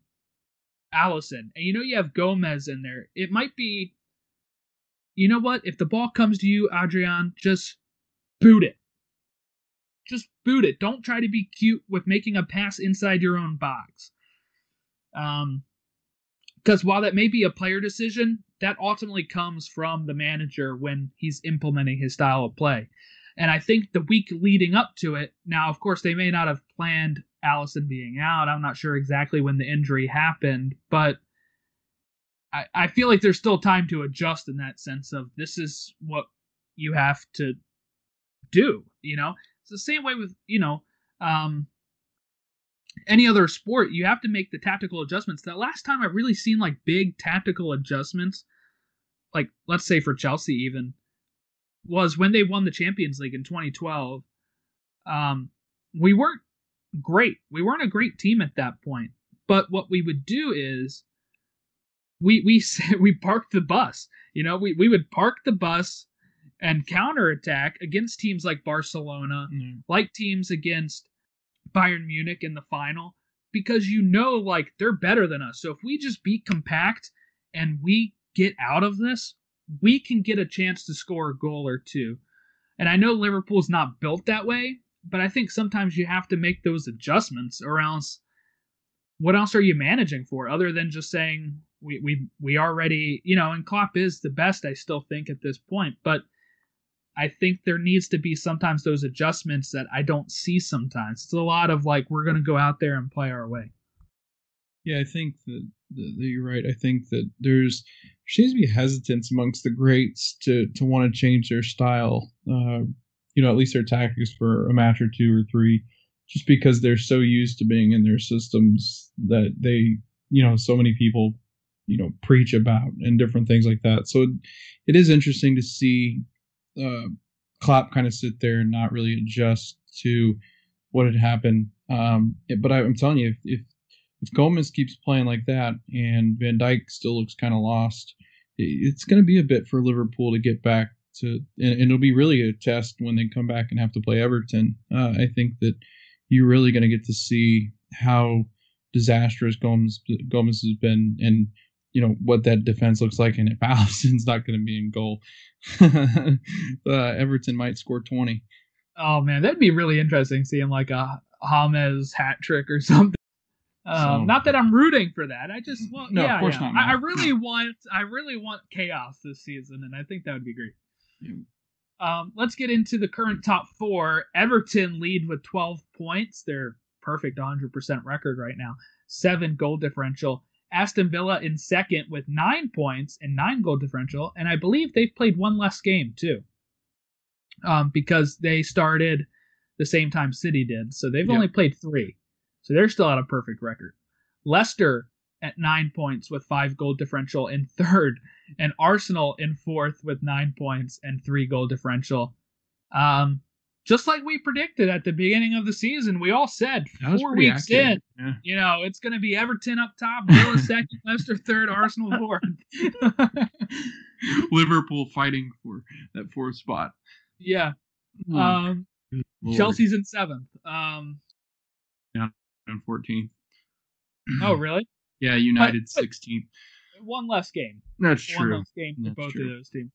Alisson, and you know you have Gomez in there, it might be. You know what? If the ball comes to you, Adrian, just boot it. Just boot it. Don't try to be cute with making a pass inside your own box. Um, because while that may be a player decision, that ultimately comes from the manager when he's implementing his style of play. And I think the week leading up to it, now, of course, they may not have planned Alisson being out. I'm not sure exactly when the injury happened, but I, I feel like there's still time to adjust in that sense of this is what you have to do. You know, it's the same way with, you know, um, any other sport, you have to make the tactical adjustments. The last time I've really seen like big tactical adjustments, like let's say for Chelsea even, was when they won the Champions League in 2012. Um, we weren't great. We weren't a great team at that point. But what we would do is we we we parked the bus. You know, we, we would park the bus and counterattack against teams like Barcelona, Mm-hmm. like teams against Bayern Munich in the final, because you know like they're better than us. So if we just be compact and we get out of this, we can get a chance to score a goal or two. And I know Liverpool's not built that way, but I think sometimes you have to make those adjustments or else what else are you managing for other than just saying we we we already, you know, and Klopp is the best I still think at this point, but I think there needs to be sometimes those adjustments that I don't see sometimes. It's a lot of like we're going to go out there and play our way. Yeah, I think that, that, you're right. I think that there's there seems to be hesitance amongst the greats to to want to change their style. Uh, you know, at least their tactics for a match or two or three, just because they're so used to being in their systems that they, you know, so many people, you know, preach about and different things like that. So it, it is interesting to see uh, Klopp kind of sit there and not really adjust to what had happened. Um, but I, I'm telling you, if, if if Gomez keeps playing like that and Van Dijk still looks kind of lost, it's going to be a bit for Liverpool to get back to, and, and it'll be really a test when they come back and have to play Everton. Uh, I think that you're really going to get to see how disastrous Gomez Gomez has been, and you know what that defense looks like, and if Alisson's not going to be in goal, uh, Everton might score twenty. Oh man, that'd be really interesting seeing like a James hat trick or something. Um, So- not that I'm rooting for that. I just well, No, of yeah, course yeah. not, I, I really want I really want chaos this season, and I think that would be great. Yeah. Um, let's get into the current top four. Everton lead with 12 points. They're perfect 100% record right now. Seven goal differential. Aston Villa in second with nine points and nine goal differential, and I believe they've played one less game too. Um, because they started the same time City did, so they've Yep. only played three, so they're still at a perfect record. Leicester at nine points with five goal differential in third, and Arsenal in fourth with nine points and three goal differential. Um, just like we predicted at the beginning of the season, we all said four weeks accurate. in, Yeah. you know, it's going to be Everton up top, Villa second, Leicester third, Arsenal fourth. Liverpool fighting for that fourth spot. yeah. Hmm. Um, Chelsea's in seventh. Um, on 14th. oh, really? Yeah, United 16th. One less game. That's One true. One less game for That's both true. of those teams.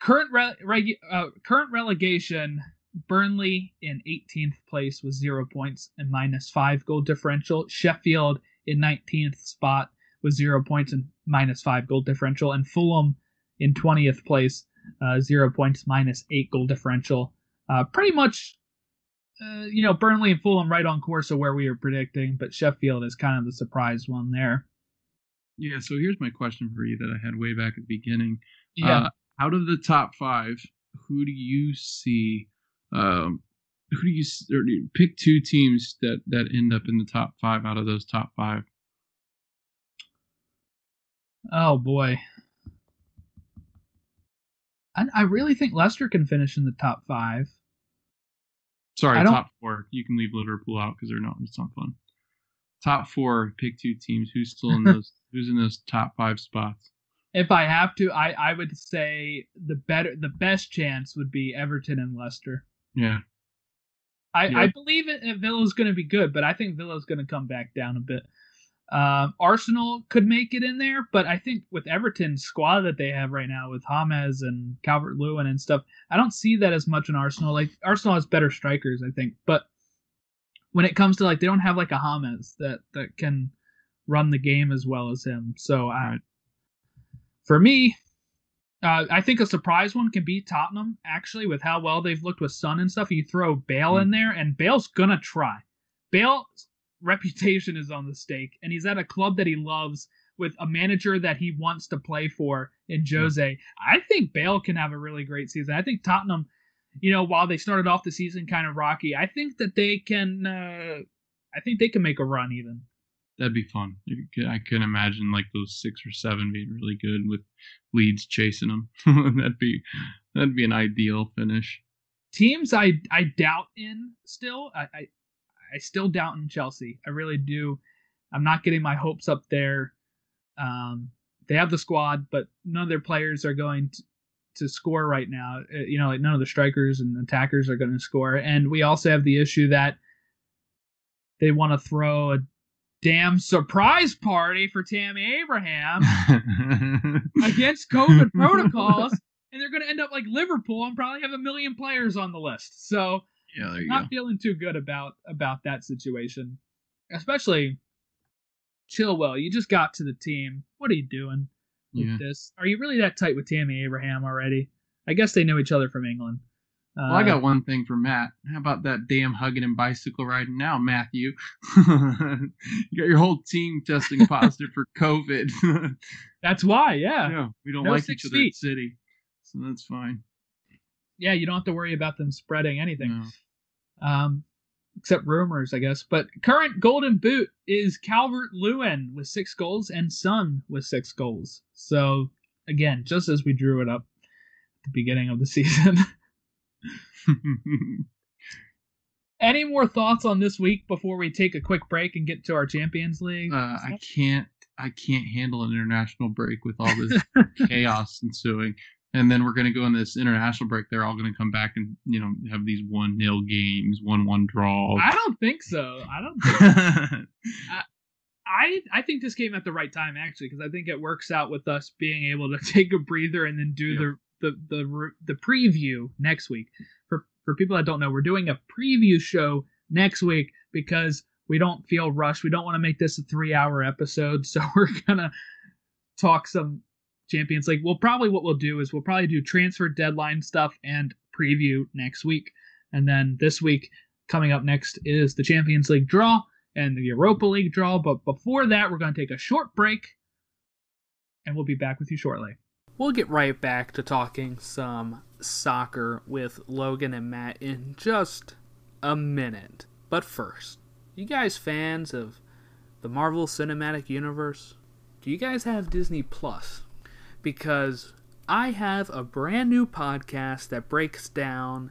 Current re- regu- uh, current relegation. Burnley in 18th place with zero points and minus five goal differential. Sheffield in 19th spot with zero points and minus five goal differential, and Fulham in 20th place, uh, zero points minus eight goal differential. Uh, pretty much, uh, you know, Burnley and Fulham right on course of where we were predicting, but Sheffield is kind of the surprise one there. Yeah, so here's my question for you that I had way back at the beginning. Yeah. Uh, out of the top five, who do you see? Um, who do you or do you pick two teams that that end up in the top five out of those top five? Oh boy. I, I really think Leicester can finish in the top five. Sorry, top four. You can leave Liverpool out because they're not. It's not fun. Top four. Pick two teams. Who's still in those? who's in those top five spots? If I have to, I, I would say the better the best chance would be Everton and Leicester. Yeah. I, Yeah. I believe it, it Villa's going to be good, but I think Villa's going to come back down a bit. Um, Arsenal could make it in there, but I think with Everton's squad that they have right now with James and Calvert Lewin and stuff, I don't see that as much in Arsenal. Like Arsenal has better strikers, I think, but when it comes to like they don't have like a James that that can run the game as well as him. So I, Right. for me, uh, I think a surprise one can be Tottenham actually with how well they've looked with Son and stuff. You throw Bale in there, and Bale's gonna try. Bale's reputation is on the stake, and he's at a club that he loves with a manager that he wants to play for in Jose. I think Bale can have a really great season. I think Tottenham, you know, while they started off the season kind of rocky, I think that they can. Uh, I think they can make a run even. That'd be fun. I can imagine like those six or seven being really good with Leeds chasing them. that'd be that'd be an ideal finish. teams I I doubt in still. I, I I still doubt in Chelsea. I really do. I'm not getting my hopes up there. Um, they have the squad, but none of their players are going to, to score right now. Uh, You know, like none of the strikers and attackers are going to score. And we also have the issue that they want to throw a damn surprise party for Tammy Abraham against COVID protocols, and they're going to end up like Liverpool and probably have a million players on the list. So yeah, not go. feeling too good about about that situation, especially Chilwell. You just got to the team. What are you doing with Yeah. this? Are you really that tight with Tammy Abraham already? I guess they know each other from England. Uh, Well, I got one thing for Matt. How about that damn hugging and bicycle riding now, Matthew? you got your whole team testing positive for COVID. That's why, yeah. yeah, we don't No like each other feet. City, so that's fine. Yeah, you don't have to worry about them spreading anything. No. um, except rumors, I guess. But current Golden Boot is Calvert Lewin with six goals and Son with six goals. So again, just as we drew it up at the beginning of the season. Any more thoughts on this week before we take a quick break and get to our Champions League? uh, I can't. I can't handle an international break with all this chaos ensuing. And then we're going to go on this international break. They're all going to come back and you know have these one nil games, one one draw. I don't think so. I don't. Think, I I think this came at the right time actually because I think it works out with us being able to take a breather and then do Yeah. the the the the preview next week. For for people that don't know, we're doing a preview show next week because we don't feel rushed. We don't want to make this a three hour episode, so we're gonna talk some Champions League. We'll probably what we'll do is we'll probably do transfer deadline stuff and preview next week, and then this week coming up next is the Champions League draw and the Europa League draw. But before that, we're going to take a short break, and we'll be back with you shortly. We'll get right back to talking some soccer with Logan and Matt in just a minute. But first, you guys fans of the Marvel Cinematic Universe? Do you guys have Disney Plus? Because I have a brand new podcast that breaks down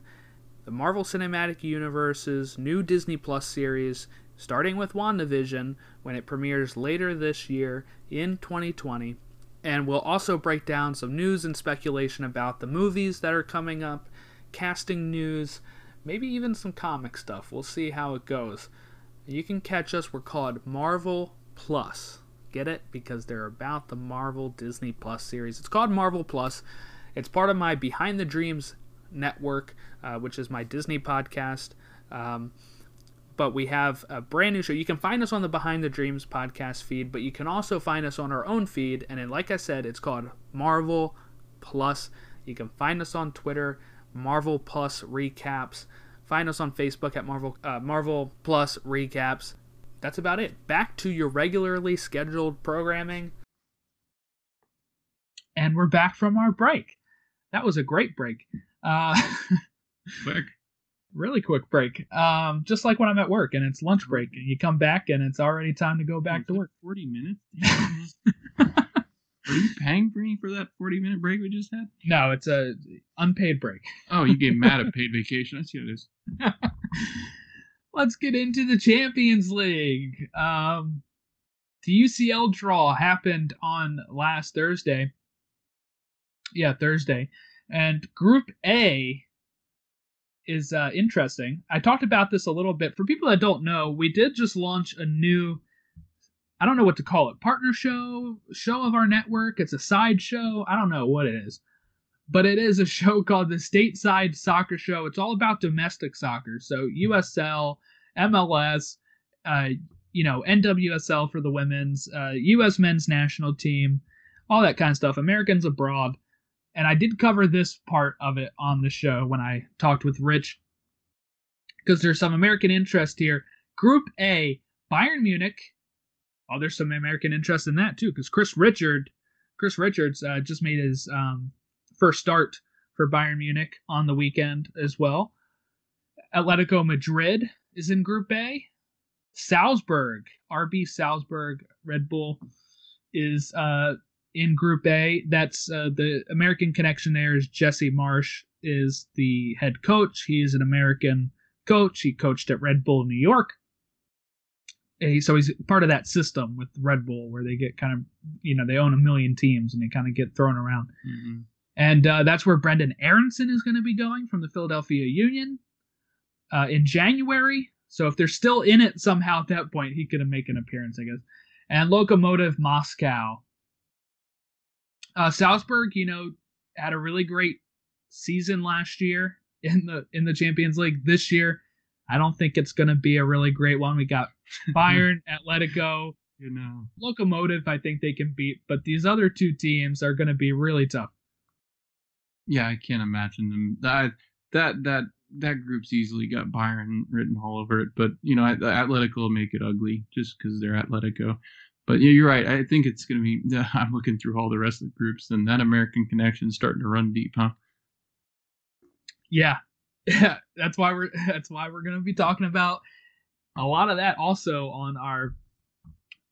the Marvel Cinematic Universe's new Disney Plus series, starting with WandaVision when it premieres later this year in 2020. And we'll also break down some news and speculation about the movies that are coming up, casting news, maybe even some comic stuff. We'll see how it goes. You can catch us. We're called Marvel Plus. Get it? Because they're about the Marvel Disney Plus series. It's called Marvel Plus. It's part of my Behind the Dreams network, uh, which is my Disney podcast. Um, but we have a brand new show. You can find us on the Behind the Dreams podcast feed, but you can also find us on our own feed. And then, like I said, it's called Marvel Plus. You can find us on Twitter, Marvel Plus Recaps. Find us on Facebook at Marvel uh, Marvel Plus Recaps. That's about it. Back to your regularly scheduled programming. And we're back from our break. That was a great break. Uh, Quick. Really quick break. Um, just like when I'm at work and it's lunch break, and you come back and it's already time to go back to work. Forty minutes. Are you paying for me for that forty minute break we just had? No, it's a unpaid break. Oh, you gave Matt a paid vacation. I see how it is. Let's get into the Champions League. Um, the UCL draw happened on last Thursday. Yeah, Thursday. And Group A is uh, interesting. I talked about this a little bit. For people that don't know, we did just launch a new I don't know what to call it. Partner show, show of our network. It's a side show. I don't know what it is. But it is a show called the Stateside Soccer Show. It's all about domestic soccer. So USL, MLS, uh, you know, NWSL for the women's, uh, US men's national team, all that kind of stuff. Americans abroad. And I did cover this part of it on the show when I talked with Rich because there's some American interest here. Group A, Bayern Munich. Oh, there's some American interest in that too, because Chris Richard, Chris Richards uh, just made his um, first start for Bayern Munich on the weekend as well. Atletico Madrid is in Group A. Salzburg, RB Salzburg, Red Bull is uh, in Group A. That's uh, the American connection. There is Jesse Marsch is the head coach. He is an American coach. He coached at Red Bull New York. He, so he's part of that system with Red Bull where they get kind of, you know, they own a million teams and they kind of get thrown around. Mm-hmm. And uh, that's where Brendan Aaronson is going to be going from the Philadelphia Union uh, in January. So if they're still in it somehow at that point, he could make an appearance, I guess. And Lokomotiv Moscow. Uh, Salzburg, you know, had a really great season last year in the in the Champions League. This year, I don't think it's going to be a really great one. We got Bayern, Atletico, You know. Lokomotiv. I think they can beat, but these other two teams are going to be really tough. Yeah, I can't imagine them. That that that that group's easily got Bayern written all over it. But you know, Atletico will make it ugly just because they're Atletico. But yeah, you're right. I think it's going to be. I'm looking through all the rest of the groups, and that American connection is starting to run deep, huh? Yeah, yeah. That's why we're that's why we're going to be talking about a lot of that also on our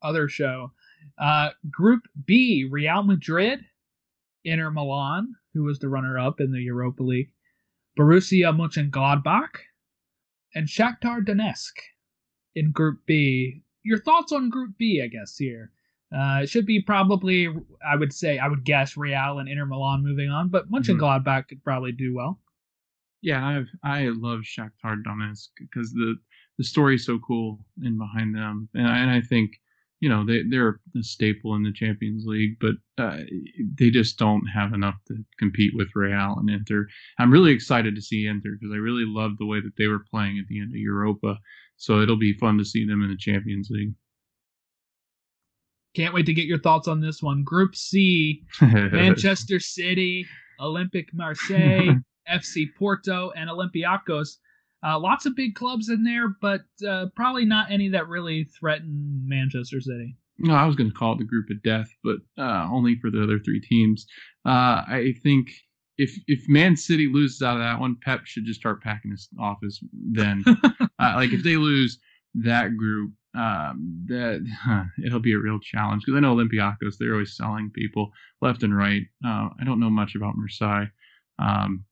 other show. Uh, group B: Real Madrid, Inter Milan, who was the runner-up in the Europa League, Borussia Mönchengladbach, and Shakhtar Donetsk in Group B. Your thoughts on Group B, I guess here. Uh, it should be probably, I would say, I would guess Real and Inter Milan moving on, but Mönchengladbach mm-hmm. could probably do well. Yeah, I've, I love Shakhtar Donetsk because the the story is so cool in behind them, and I, and I think you know they they're a staple in the Champions League, but uh, they just don't have enough to compete with Real and Inter. I'm really excited to see Inter because I really love the way that they were playing at the end of Europa, so it'll be fun to see them in the Champions League. Can't wait to get your thoughts on this one. Group C: Manchester City, Olympic Marseille, FC Porto, and Olympiacos. Uh, lots of big clubs in there, but uh, probably not any that really threaten Manchester City. No, I was going to call it the group of death, but uh, only for the other three teams. Uh, I think if if Man City loses out of that one, Pep should just start packing his office. Then, uh, like if they lose that group, um, that it'll be a real challenge because I know Olympiacos they're always selling people left and right. Uh, I don't know much about Marseille. Um,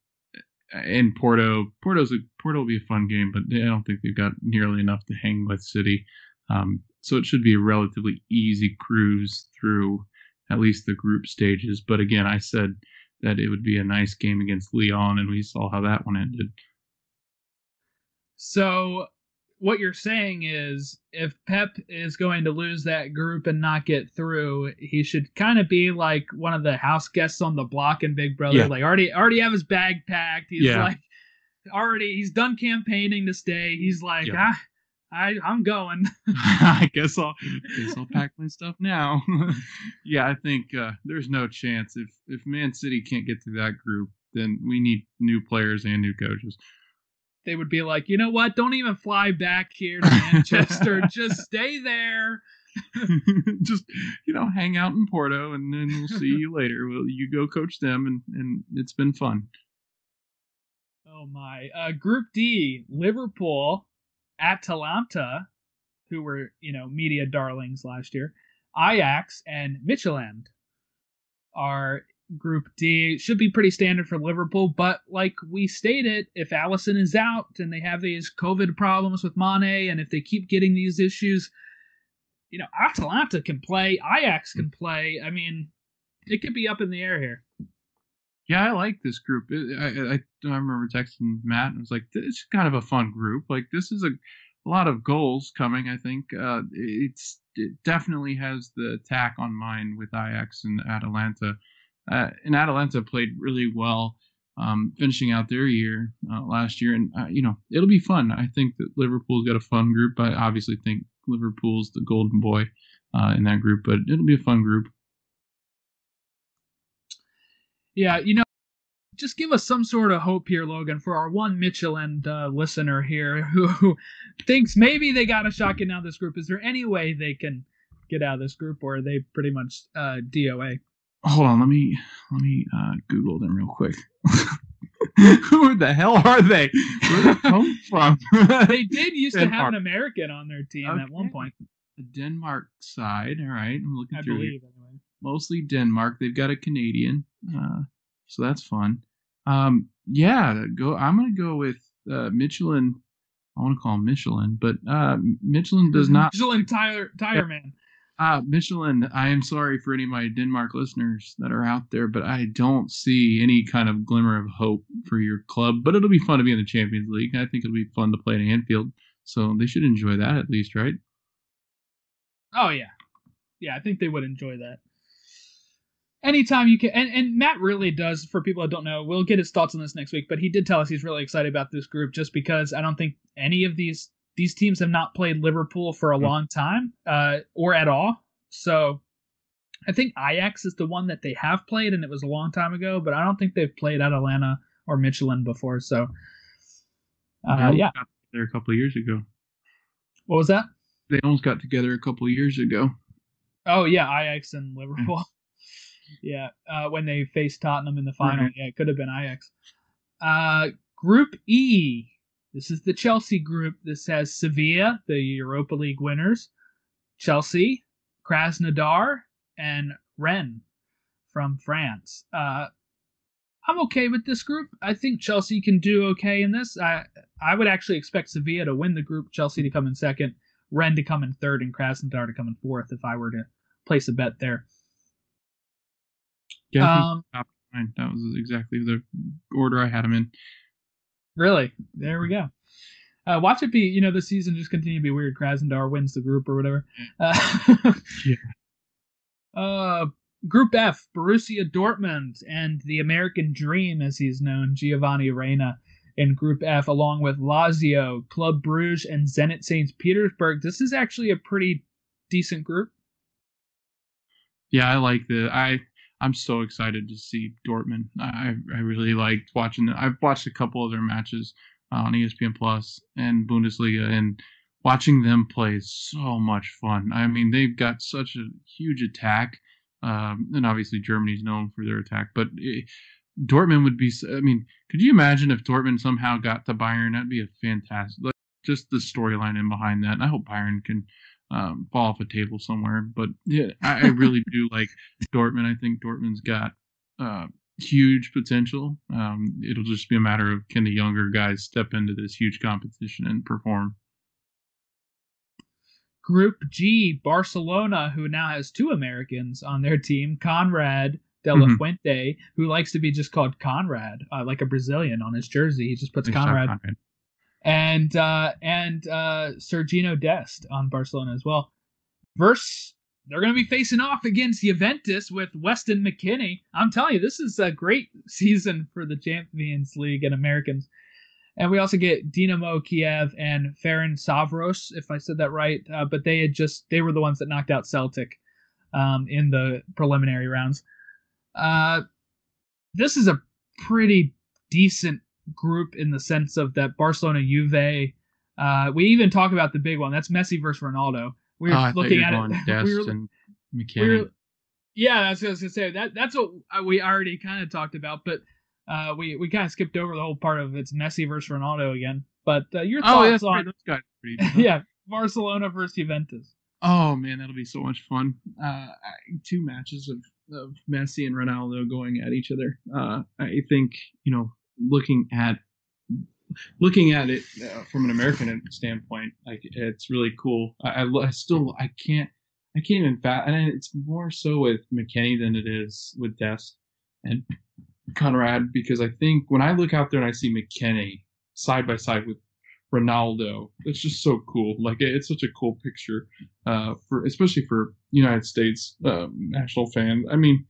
in Porto, Porto's a, Porto will be a fun game, but I don't think they've got nearly enough to hang with City. Um, so it should be a relatively easy cruise through at least the group stages. But again, I said that it would be a nice game against Lyon, and we saw how that one ended. So what you're saying is if Pep is going to lose that group and not get through, he should kind of be like one of the house guests on the block in Big Brother. Yeah. Like already already have his bag packed. He's yeah. like already he's done campaigning to stay. He's like, yeah. ah, I I'm going. I guess I'll guess I'll pack my stuff now. yeah, I think uh, there's no chance if if Man City can't get to that group, then we need new players and new coaches they would be like, you know what? Don't even fly back here to Manchester. Just stay there. Just you know, hang out in Porto, and then we'll see you later. Well, you go coach them, and and it's been fun. Oh my! Uh, Group D: Liverpool, Atalanta, who were you know media darlings last year, Ajax, and Midtjylland are Group D should be pretty standard for Liverpool, but like we stated, if Alisson is out and they have these COVID problems with Mane, and if they keep getting these issues, you know, Atalanta can play, Ajax can play. I mean, it could be up in the air here. Yeah, I like this group. I, I, I remember texting Matt and I was like, "It's kind of a fun group. Like this is a, a lot of goals coming. I think uh, it's it definitely has the attack on mind with Ajax and Atalanta. Uh, and Atalanta played really well, um, finishing out their year uh, last year, and uh, you know it'll be fun. I think that Liverpool's got a fun group. I obviously think Liverpool's the golden boy uh, in that group, but it'll be a fun group. Yeah, you know, just give us some sort of hope here, Logan, for our one Michelin uh, listener here who, who thinks maybe they got a shot getting out of this group. Is there any way they can get out of this group, or are they pretty much uh, DOA? Hold on, let me let me uh, Google them real quick. Who the hell are they? Where they come from? they did used to have an American on their team at one point, The Denmark side. All right, I'm looking I through. believe. Mostly Denmark. They've got a Canadian, uh, so that's fun. Um, yeah, go. I'm gonna go with uh, Michelin. I want to call him Michelin, but uh, Michelin does not. Michelin tire tire man. Uh, Michelin, I am sorry for any of my Denmark listeners that are out there, but I don't see any kind of glimmer of hope for your club. But it'll be fun to be in the Champions League. I think it'll be fun to play at Anfield, so they should enjoy that at least, right? Oh yeah, yeah. I think they would enjoy that. Anytime you can, and, and Matt really does. For people that don't know, we'll get his thoughts on this next week. But he did tell us he's really excited about this group, just because I don't think any of these these teams have not played Liverpool for a Mhm. long time, uh, or at all. So I think Ajax is the one that they have played, and it was a long time ago. But I don't think they've played at Atalanta or Michelin before. So uh, yeah, got together a couple of years ago. what was that? They almost got together a couple of years ago. Oh yeah, Ajax and Liverpool. Yeah, uh, when they faced Tottenham in the final. Right. Yeah, it could have been Ajax. Uh, group E. This is the Chelsea group. This has Sevilla, the Europa League winners, Chelsea, Krasnodar, and Rennes from France. Uh, I'm okay with this group. I think Chelsea can do okay in this. I I would actually expect Sevilla to win the group, Chelsea to come in second, Rennes to come in third, and Krasnodar to come in fourth if I were to place a bet there. Yeah, Um, top nine. That was exactly the order I had them in. really, there we go. Uh, watch it be, you know, the season just continue to be weird. Krasnodar wins the group or whatever. Uh, Yeah. Uh, group F, Borussia Dortmund and the American Dream, as he's known, Giovanni Reyna in Group F, along with Lazio, Club Bruges, and Zenit St. Petersburg. This is actually a pretty decent group. Yeah, I like the I. I'm so excited to see Dortmund. I I really liked watching. The, I've watched a couple of their matches uh, on ESPN Plus and Bundesliga, and watching them play is so much fun. I mean, they've got such a huge attack, um, and obviously Germany's known for their attack. But it, Dortmund would be. I mean, could you imagine if Dortmund somehow got to Bayern? That'd be a fantastic. Like, just the storyline in behind that. And I hope Bayern can um, fall off a table somewhere. But yeah, I, I really do like Dortmund. I think Dortmund's got uh, huge potential. Um, it'll just be a matter of can the younger guys step into this huge competition and perform. Group G, Barcelona, who now has two Americans on their team, Konrad De La Mhm. Fuente, who likes to be just called Konrad, uh, like a Brazilian on his jersey. He just puts Konrad. Konrad. And uh, and uh, Sergino Dest on Barcelona as well. Verse, they're going to be facing off against Juventus with Weston McKennie. I'm telling you, this is a great season for the Champions League and Americans. And we also get Dinamo Kiev and Ferencváros, if I said that right. Uh, but they had just they were the ones that knocked out Celtic um, in the preliminary rounds. Uh, this is a pretty decent group in the sense of that Barcelona Juve. Uh, we even talk about the big one. That's Messi versus Ronaldo. We were oh, looking at it. We were, and we were- yeah, that's what I was gonna say. That that's what we already kind of talked about, but uh, we we kind of skipped over the whole part of it's Messi versus Ronaldo again. But uh, your oh, thoughts right. on Those guys pretty. yeah Barcelona versus Juventus? Oh man, that'll be so much fun. Uh, two matches of, of Messi and Ronaldo going at each other. Uh, I think you know, looking at looking at it uh, from an American standpoint, like it's really cool. I, I, I still I can't I can't even fat, and it's more so with McKennie than it is with Dest and Konrad because I think when I look out there and I see McKennie side by side with Ronaldo. It's just so cool. Like it's such a cool picture, uh, for especially for United States um, national fans. I mean,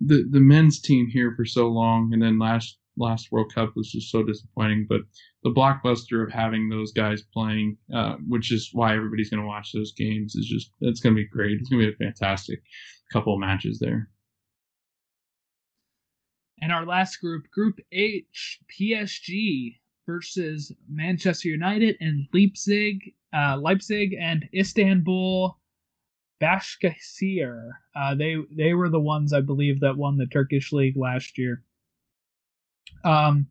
the the men's team here for so long, and then last last World Cup was just so disappointing. But the blockbuster of having those guys playing, uh, which is why everybody's going to watch those games, is just it's going to be great. It's going to be a fantastic couple of matches there. And our last group, Group H, PSG versus Manchester United and Leipzig, uh, Leipzig and Istanbul Başakşehir. Uh, they they were the ones I believe that won the Turkish league last year. Um,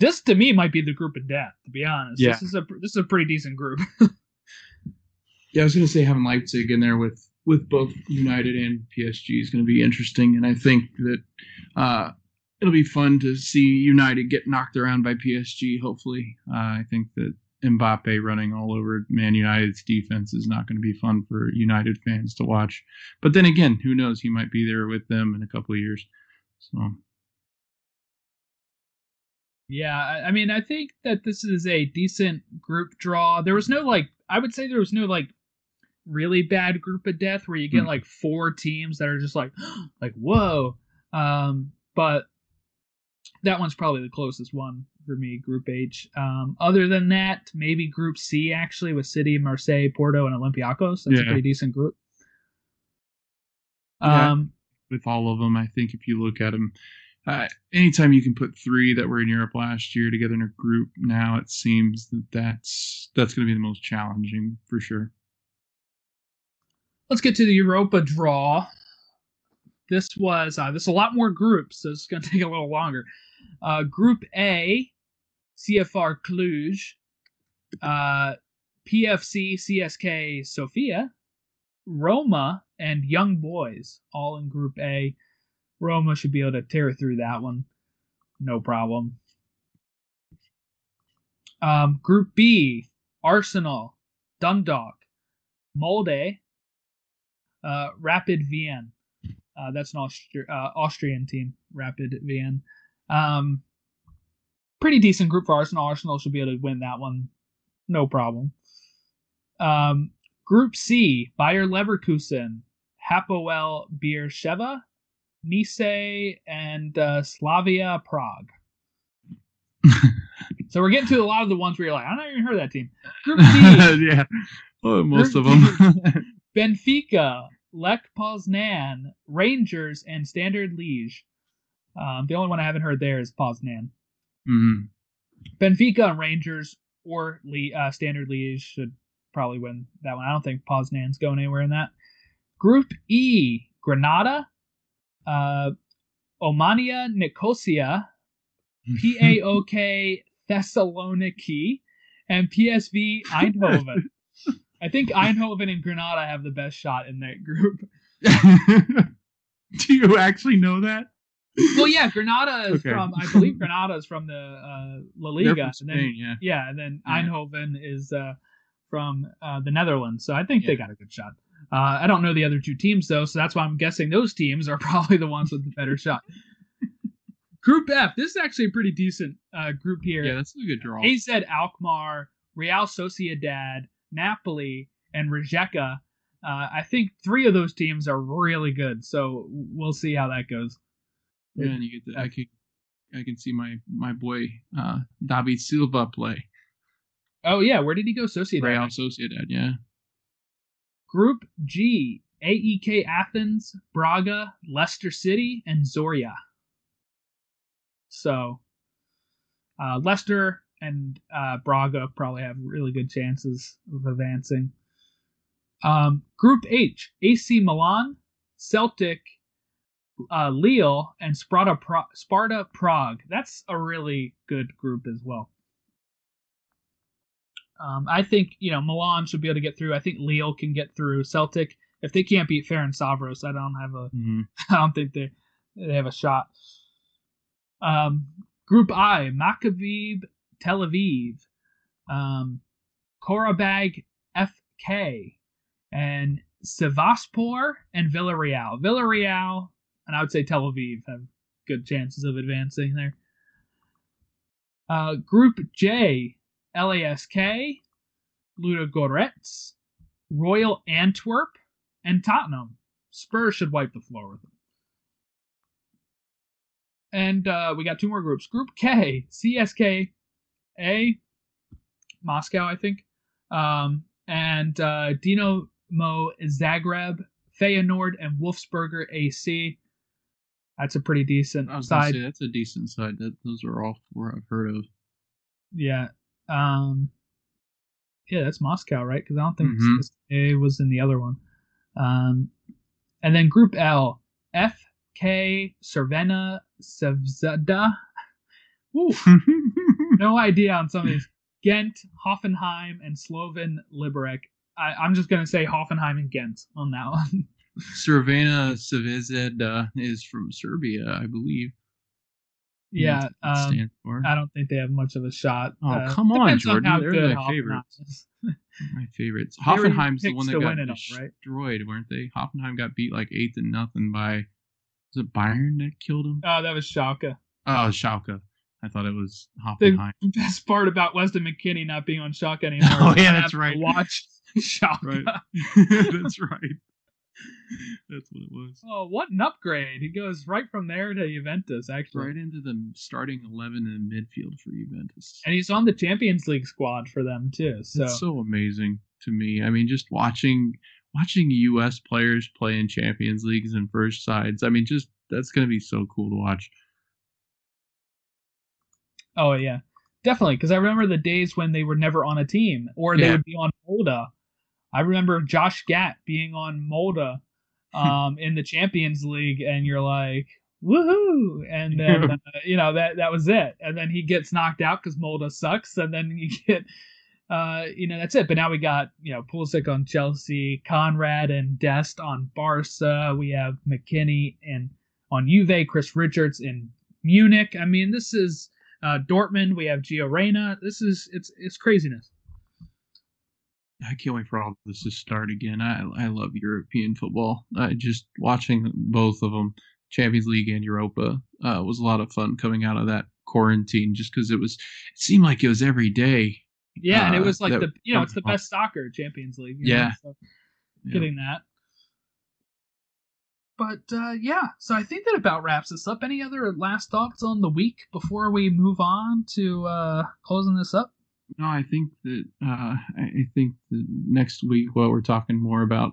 this to me might be the group of death. To be honest, Yeah. this is a this is a pretty decent group. Yeah, I was going to say having Leipzig in there with with both United and PSG is going to be interesting, and I think that uh, it'll be fun to see United get knocked around by PSG. Hopefully, uh, I think that Mbappe running all over Man United's defense is not going to be fun for United fans to watch. But then again, who knows? He might be there with them in a couple of years. So Yeah, I- mean, I think that this is a decent group draw. There was no like, I would say there was no like really bad group of death where you get Hmm. like four teams that are just like, like whoa. Um, but that one's probably the closest one for me, Group H. Um, other than that, maybe Group C actually with City, Marseille, Porto, and Olympiacos. That's a pretty decent group. Yeah. Um, with all of them, I think if you look at them, uh, anytime you can put three that were in Europe last year together in a group, now it seems that that's that's going to be the most challenging for sure. let's get to the Europa draw. This was uh, this is a lot more groups, so it's going to take a little longer. Uh, group A, CFR Cluj, uh, PFC CSK Sofia, Roma, and Young Boys all in Group A. Roma should be able to tear through that one, no problem. Um, group B, Arsenal, Dundalk, Molde, uh, Rapid Vienna. Uh, that's an Austri- uh, Austrian team, Rapid Vienna. Um, pretty decent group for Arsenal. Arsenal should be able to win that one, no problem. Um, group C: Bayer Leverkusen, Hapoel Beersheva, Nice, and uh, Slavia Prague. so we're getting to a lot of the ones where you're like, I don't even heard of that team. Group D: yeah, well, most of them. Benfica, Lech Poznan, Rangers, and Standard Liège. Um, the only one I haven't heard there is Poznan. Mhm. Benfica and Rangers or Le- uh, Standard Liège should probably win that one. I don't think Poznan's going anywhere in that. Group E: Granada, uh, Omonia Nicosia, PAOK Thessaloniki, and PSV Eindhoven. I think Eindhoven and Granada have the best shot in that group. Do you actually know that? Well, yeah, Granada is Okay. from I believe Granada is from the uh, La Liga, from and then yeah. yeah, and then Yeah. Eindhoven is uh, from uh, the Netherlands. So I think they got a good shot. Uh, I don't know the other two teams though, so that's why I'm guessing those teams are probably the ones with the better shot. Group F. This is actually a pretty decent uh, group here. Yeah, that's a good draw. AZ Alkmaar, Real Sociedad, Napoli, and Rijeka. Uh, I think three of those teams are really good, so we'll see how that goes. Yeah, and you get the, I can I can see my my boy uh David Silva play Oh yeah, where did he go? Sociedad. Real Sociedad. Yeah, Group G: AEK Athens, Braga, Leicester City, and Zorya. So, uh, Leicester and uh, Braga probably have really good chances of advancing. Um, group H: AC Milan, Celtic, uh, Lille, and Sparta, Pro- Sparta Prague. That's a really good group as well. Um, I think you know Milan should be able to get through. I think Lille can get through. Celtic, if they can't beat Ferencváros, I don't have a. Mhm. I don't think they they have a shot. Um, group I: Maccabi Tel Aviv, um, Qarabağ FK, and Sevastopol and Villarreal. Villarreal and I would say Tel Aviv have good chances of advancing there. Uh, group J: LASK, Ludogorets, Royal Antwerp, and Tottenham. Spurs should wipe the floor with them. And uh, we got two more groups. Group K, CSK, A, Moscow, I think, um, and uh, Dinamo Zagreb, Feyenoord, and Wolfsberger AC. That's a pretty decent side. say that's a decent side. That those are all four I've heard of. Yeah. Um Yeah, that's Moscow, right? Because I don't think Mhm. CSKA was in the other one. Um and then group L, F, K, FK Cervena Sevzada. No idea on some of these. Ghent, Hoffenheim, and Slovan Liberec. I, I'm just gonna say Hoffenheim and Ghent on that one. Cervena Savezeda is from Serbia, I believe. Yeah, That's what it um. I don't think they have much of a shot. Oh, Uh, come on, Jordan. how They're my favorites. my favorites. They were your Hoffenheim's the one that got it all, right? weren't they? Hoffenheim got beat like eight to nothing by was it Bayern that killed them? Oh, that was Schalke. Oh, Schalke. I thought it was Hoffenheim. The best part about Weston McKennie not being on Schalke anymore. Oh, yeah, that's right. Watch Schalke. Right. That's right. That's what it was. Oh, what an upgrade! He goes right from there to Juventus, actually, Right into the starting eleven in midfield for Juventus. and he's on the Champions League squad for them too. So, It's so amazing to me. I mean, just watching watching U.S. players play in Champions Leagues and first sides. I mean, just that's going to be so cool to watch. oh yeah, definitely. Because I remember the days when they were never on a team, or they Yeah. would be on Molde. I remember Josh Gatt being on Molde um, in the Champions League, and you're like, woohoo! And then uh, you know that that was it. And then he gets knocked out because Molde sucks, and then you get. Uh, you know that's it. But now we got you know Pulisic on Chelsea, Konrad and Dest on Barca. We have McKennie and on Juve, Chris Richards in Munich. I mean, this is uh, Dortmund. We have Gio Reyna. This is it's it's craziness. I can't wait for all this to start again. I I love European football. I just watching both of them, Champions League and Europa, uh, was a lot of fun coming out of that quarantine. Just because it was, it seemed like it was every day. Yeah, and it Uh, was like that- the you know it's the best soccer Champions League. you know, Yeah. so Yeah. getting that. But uh, yeah, so I think that about wraps us up. Any other last thoughts on the week before we move on to uh, closing this up? No, I think that uh, I think that next week, while we're talking more about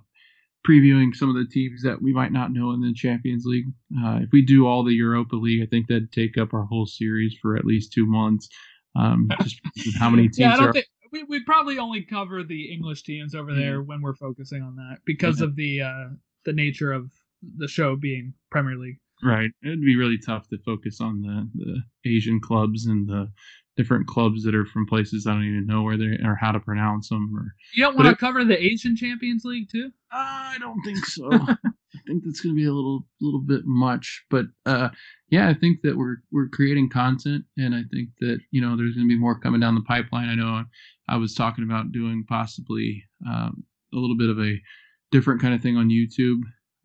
previewing some of the teams that we might not know in the Champions League, uh, if we do all the Europa League, I think that'd take up our whole series for at least two months. Um, just how many teams yeah, I don't are. think we we'd probably only cover the English teams over there when we're focusing on that because of the uh, the nature of the show being Premier League. Right. It'd be really tough to focus on the, the Asian clubs and the different clubs that are from places I don't even know where they are or how to pronounce them. Or You don't want to cover the Asian Champions League too? I don't think so. I think that's going to be a little little bit much. But uh, yeah, I think that we're we're creating content, and I think that you know there's going to be more coming down the pipeline. I know I was talking about doing possibly um, a little bit of a different kind of thing on YouTube.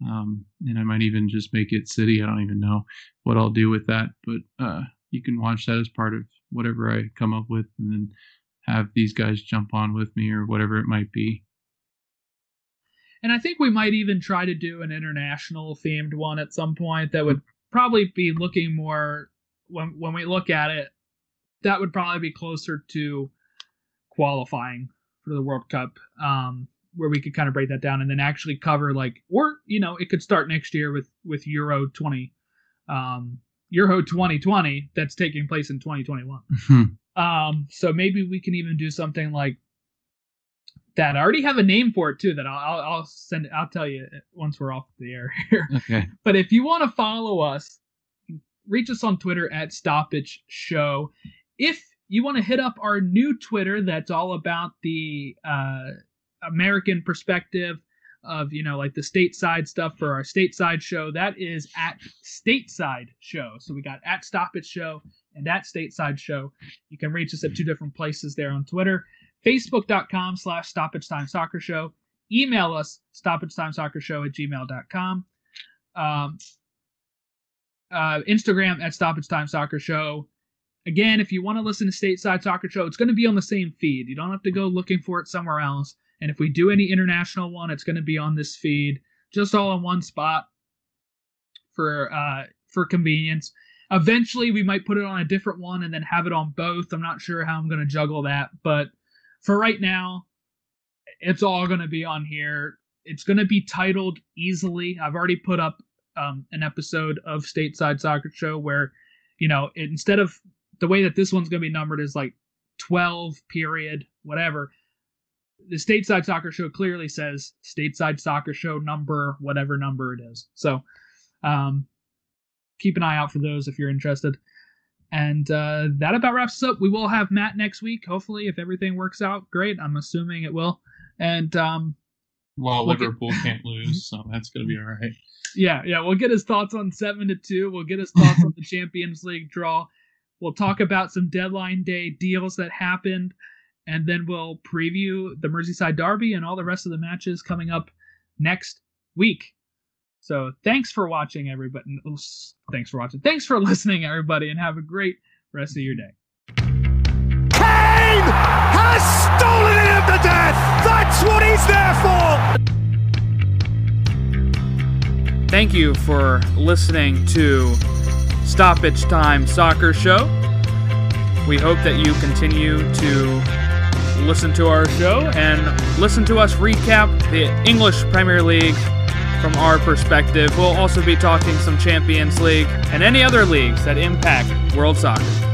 Um, and I might even just make it city. I don't even know what I'll do with that, but uh, you can watch that as part of whatever I come up with, and then have these guys jump on with me or whatever it might be. And I think we might even try to do an international themed one at some point that would probably be looking more when when we look at it, that would probably be closer to qualifying for the World Cup. Um where we could kind of break that down and then actually cover like or you know, it could start next year with with Euro 20 um Euro 2020 that's taking place in 2021. Um, so maybe we can even do something like that. I already have a name for it too. That I'll I'll, I'll send. I'll tell you once we're off the air here. okay. but if you want to follow us, reach us on Twitter at Stoppage Show. If you want to hit up our new Twitter, that's all about the uh, American perspective of you know like the stateside stuff for our stateside show. That is at Stateside Show. So we got at Stoppage Show and at Stateside Show. You can reach us at two different places there on Twitter. Facebook.com slash Stoppage Time Soccer Show. Email us, Stoppage Time Soccer Show at gmail.com. Um, uh, Instagram at Stoppage Time Soccer Show. again, if you want to listen to Stateside Soccer Show, it's going to be on the same feed. You don't have to go looking for it somewhere else. And if we do any international one, it's going to be on this feed, just all in one spot for uh, for convenience. Eventually, we might put it on a different one and then have it on both. I'm not sure how I'm going to juggle that, but for right now, it's all going to be on here. It's going to be titled easily. I've already put up um, an episode of Stateside Soccer Show where, you know, instead of the way that this one's going to be numbered is like 12 period whatever the stateside soccer show clearly says stateside soccer show number whatever number it is. So um keep an eye out for those if you're interested. And uh that about wraps us up. We will have matt next week. Hopefully if everything works out great. I'm assuming it will. And um Well, We'll get- Liverpool can't lose, so that's gonna be all right. yeah, yeah, we'll get his thoughts on seven to two. We'll get his thoughts on the Champions League draw. We'll talk about some deadline day deals that happened, and then we'll preview the Merseyside Derby and all the rest of the matches coming up next week. So thanks for watching, everybody. Thanks for watching. Thanks for listening, everybody, and have a great rest of your day. Kane has stolen it at the death. That's what he's there for. Thank you for listening to Stoppage Time Soccer Show. We hope that you continue to listen to our show and listen to us recap the English Premier League from our perspective. We'll also be talking some Champions League and any other leagues that impact world soccer.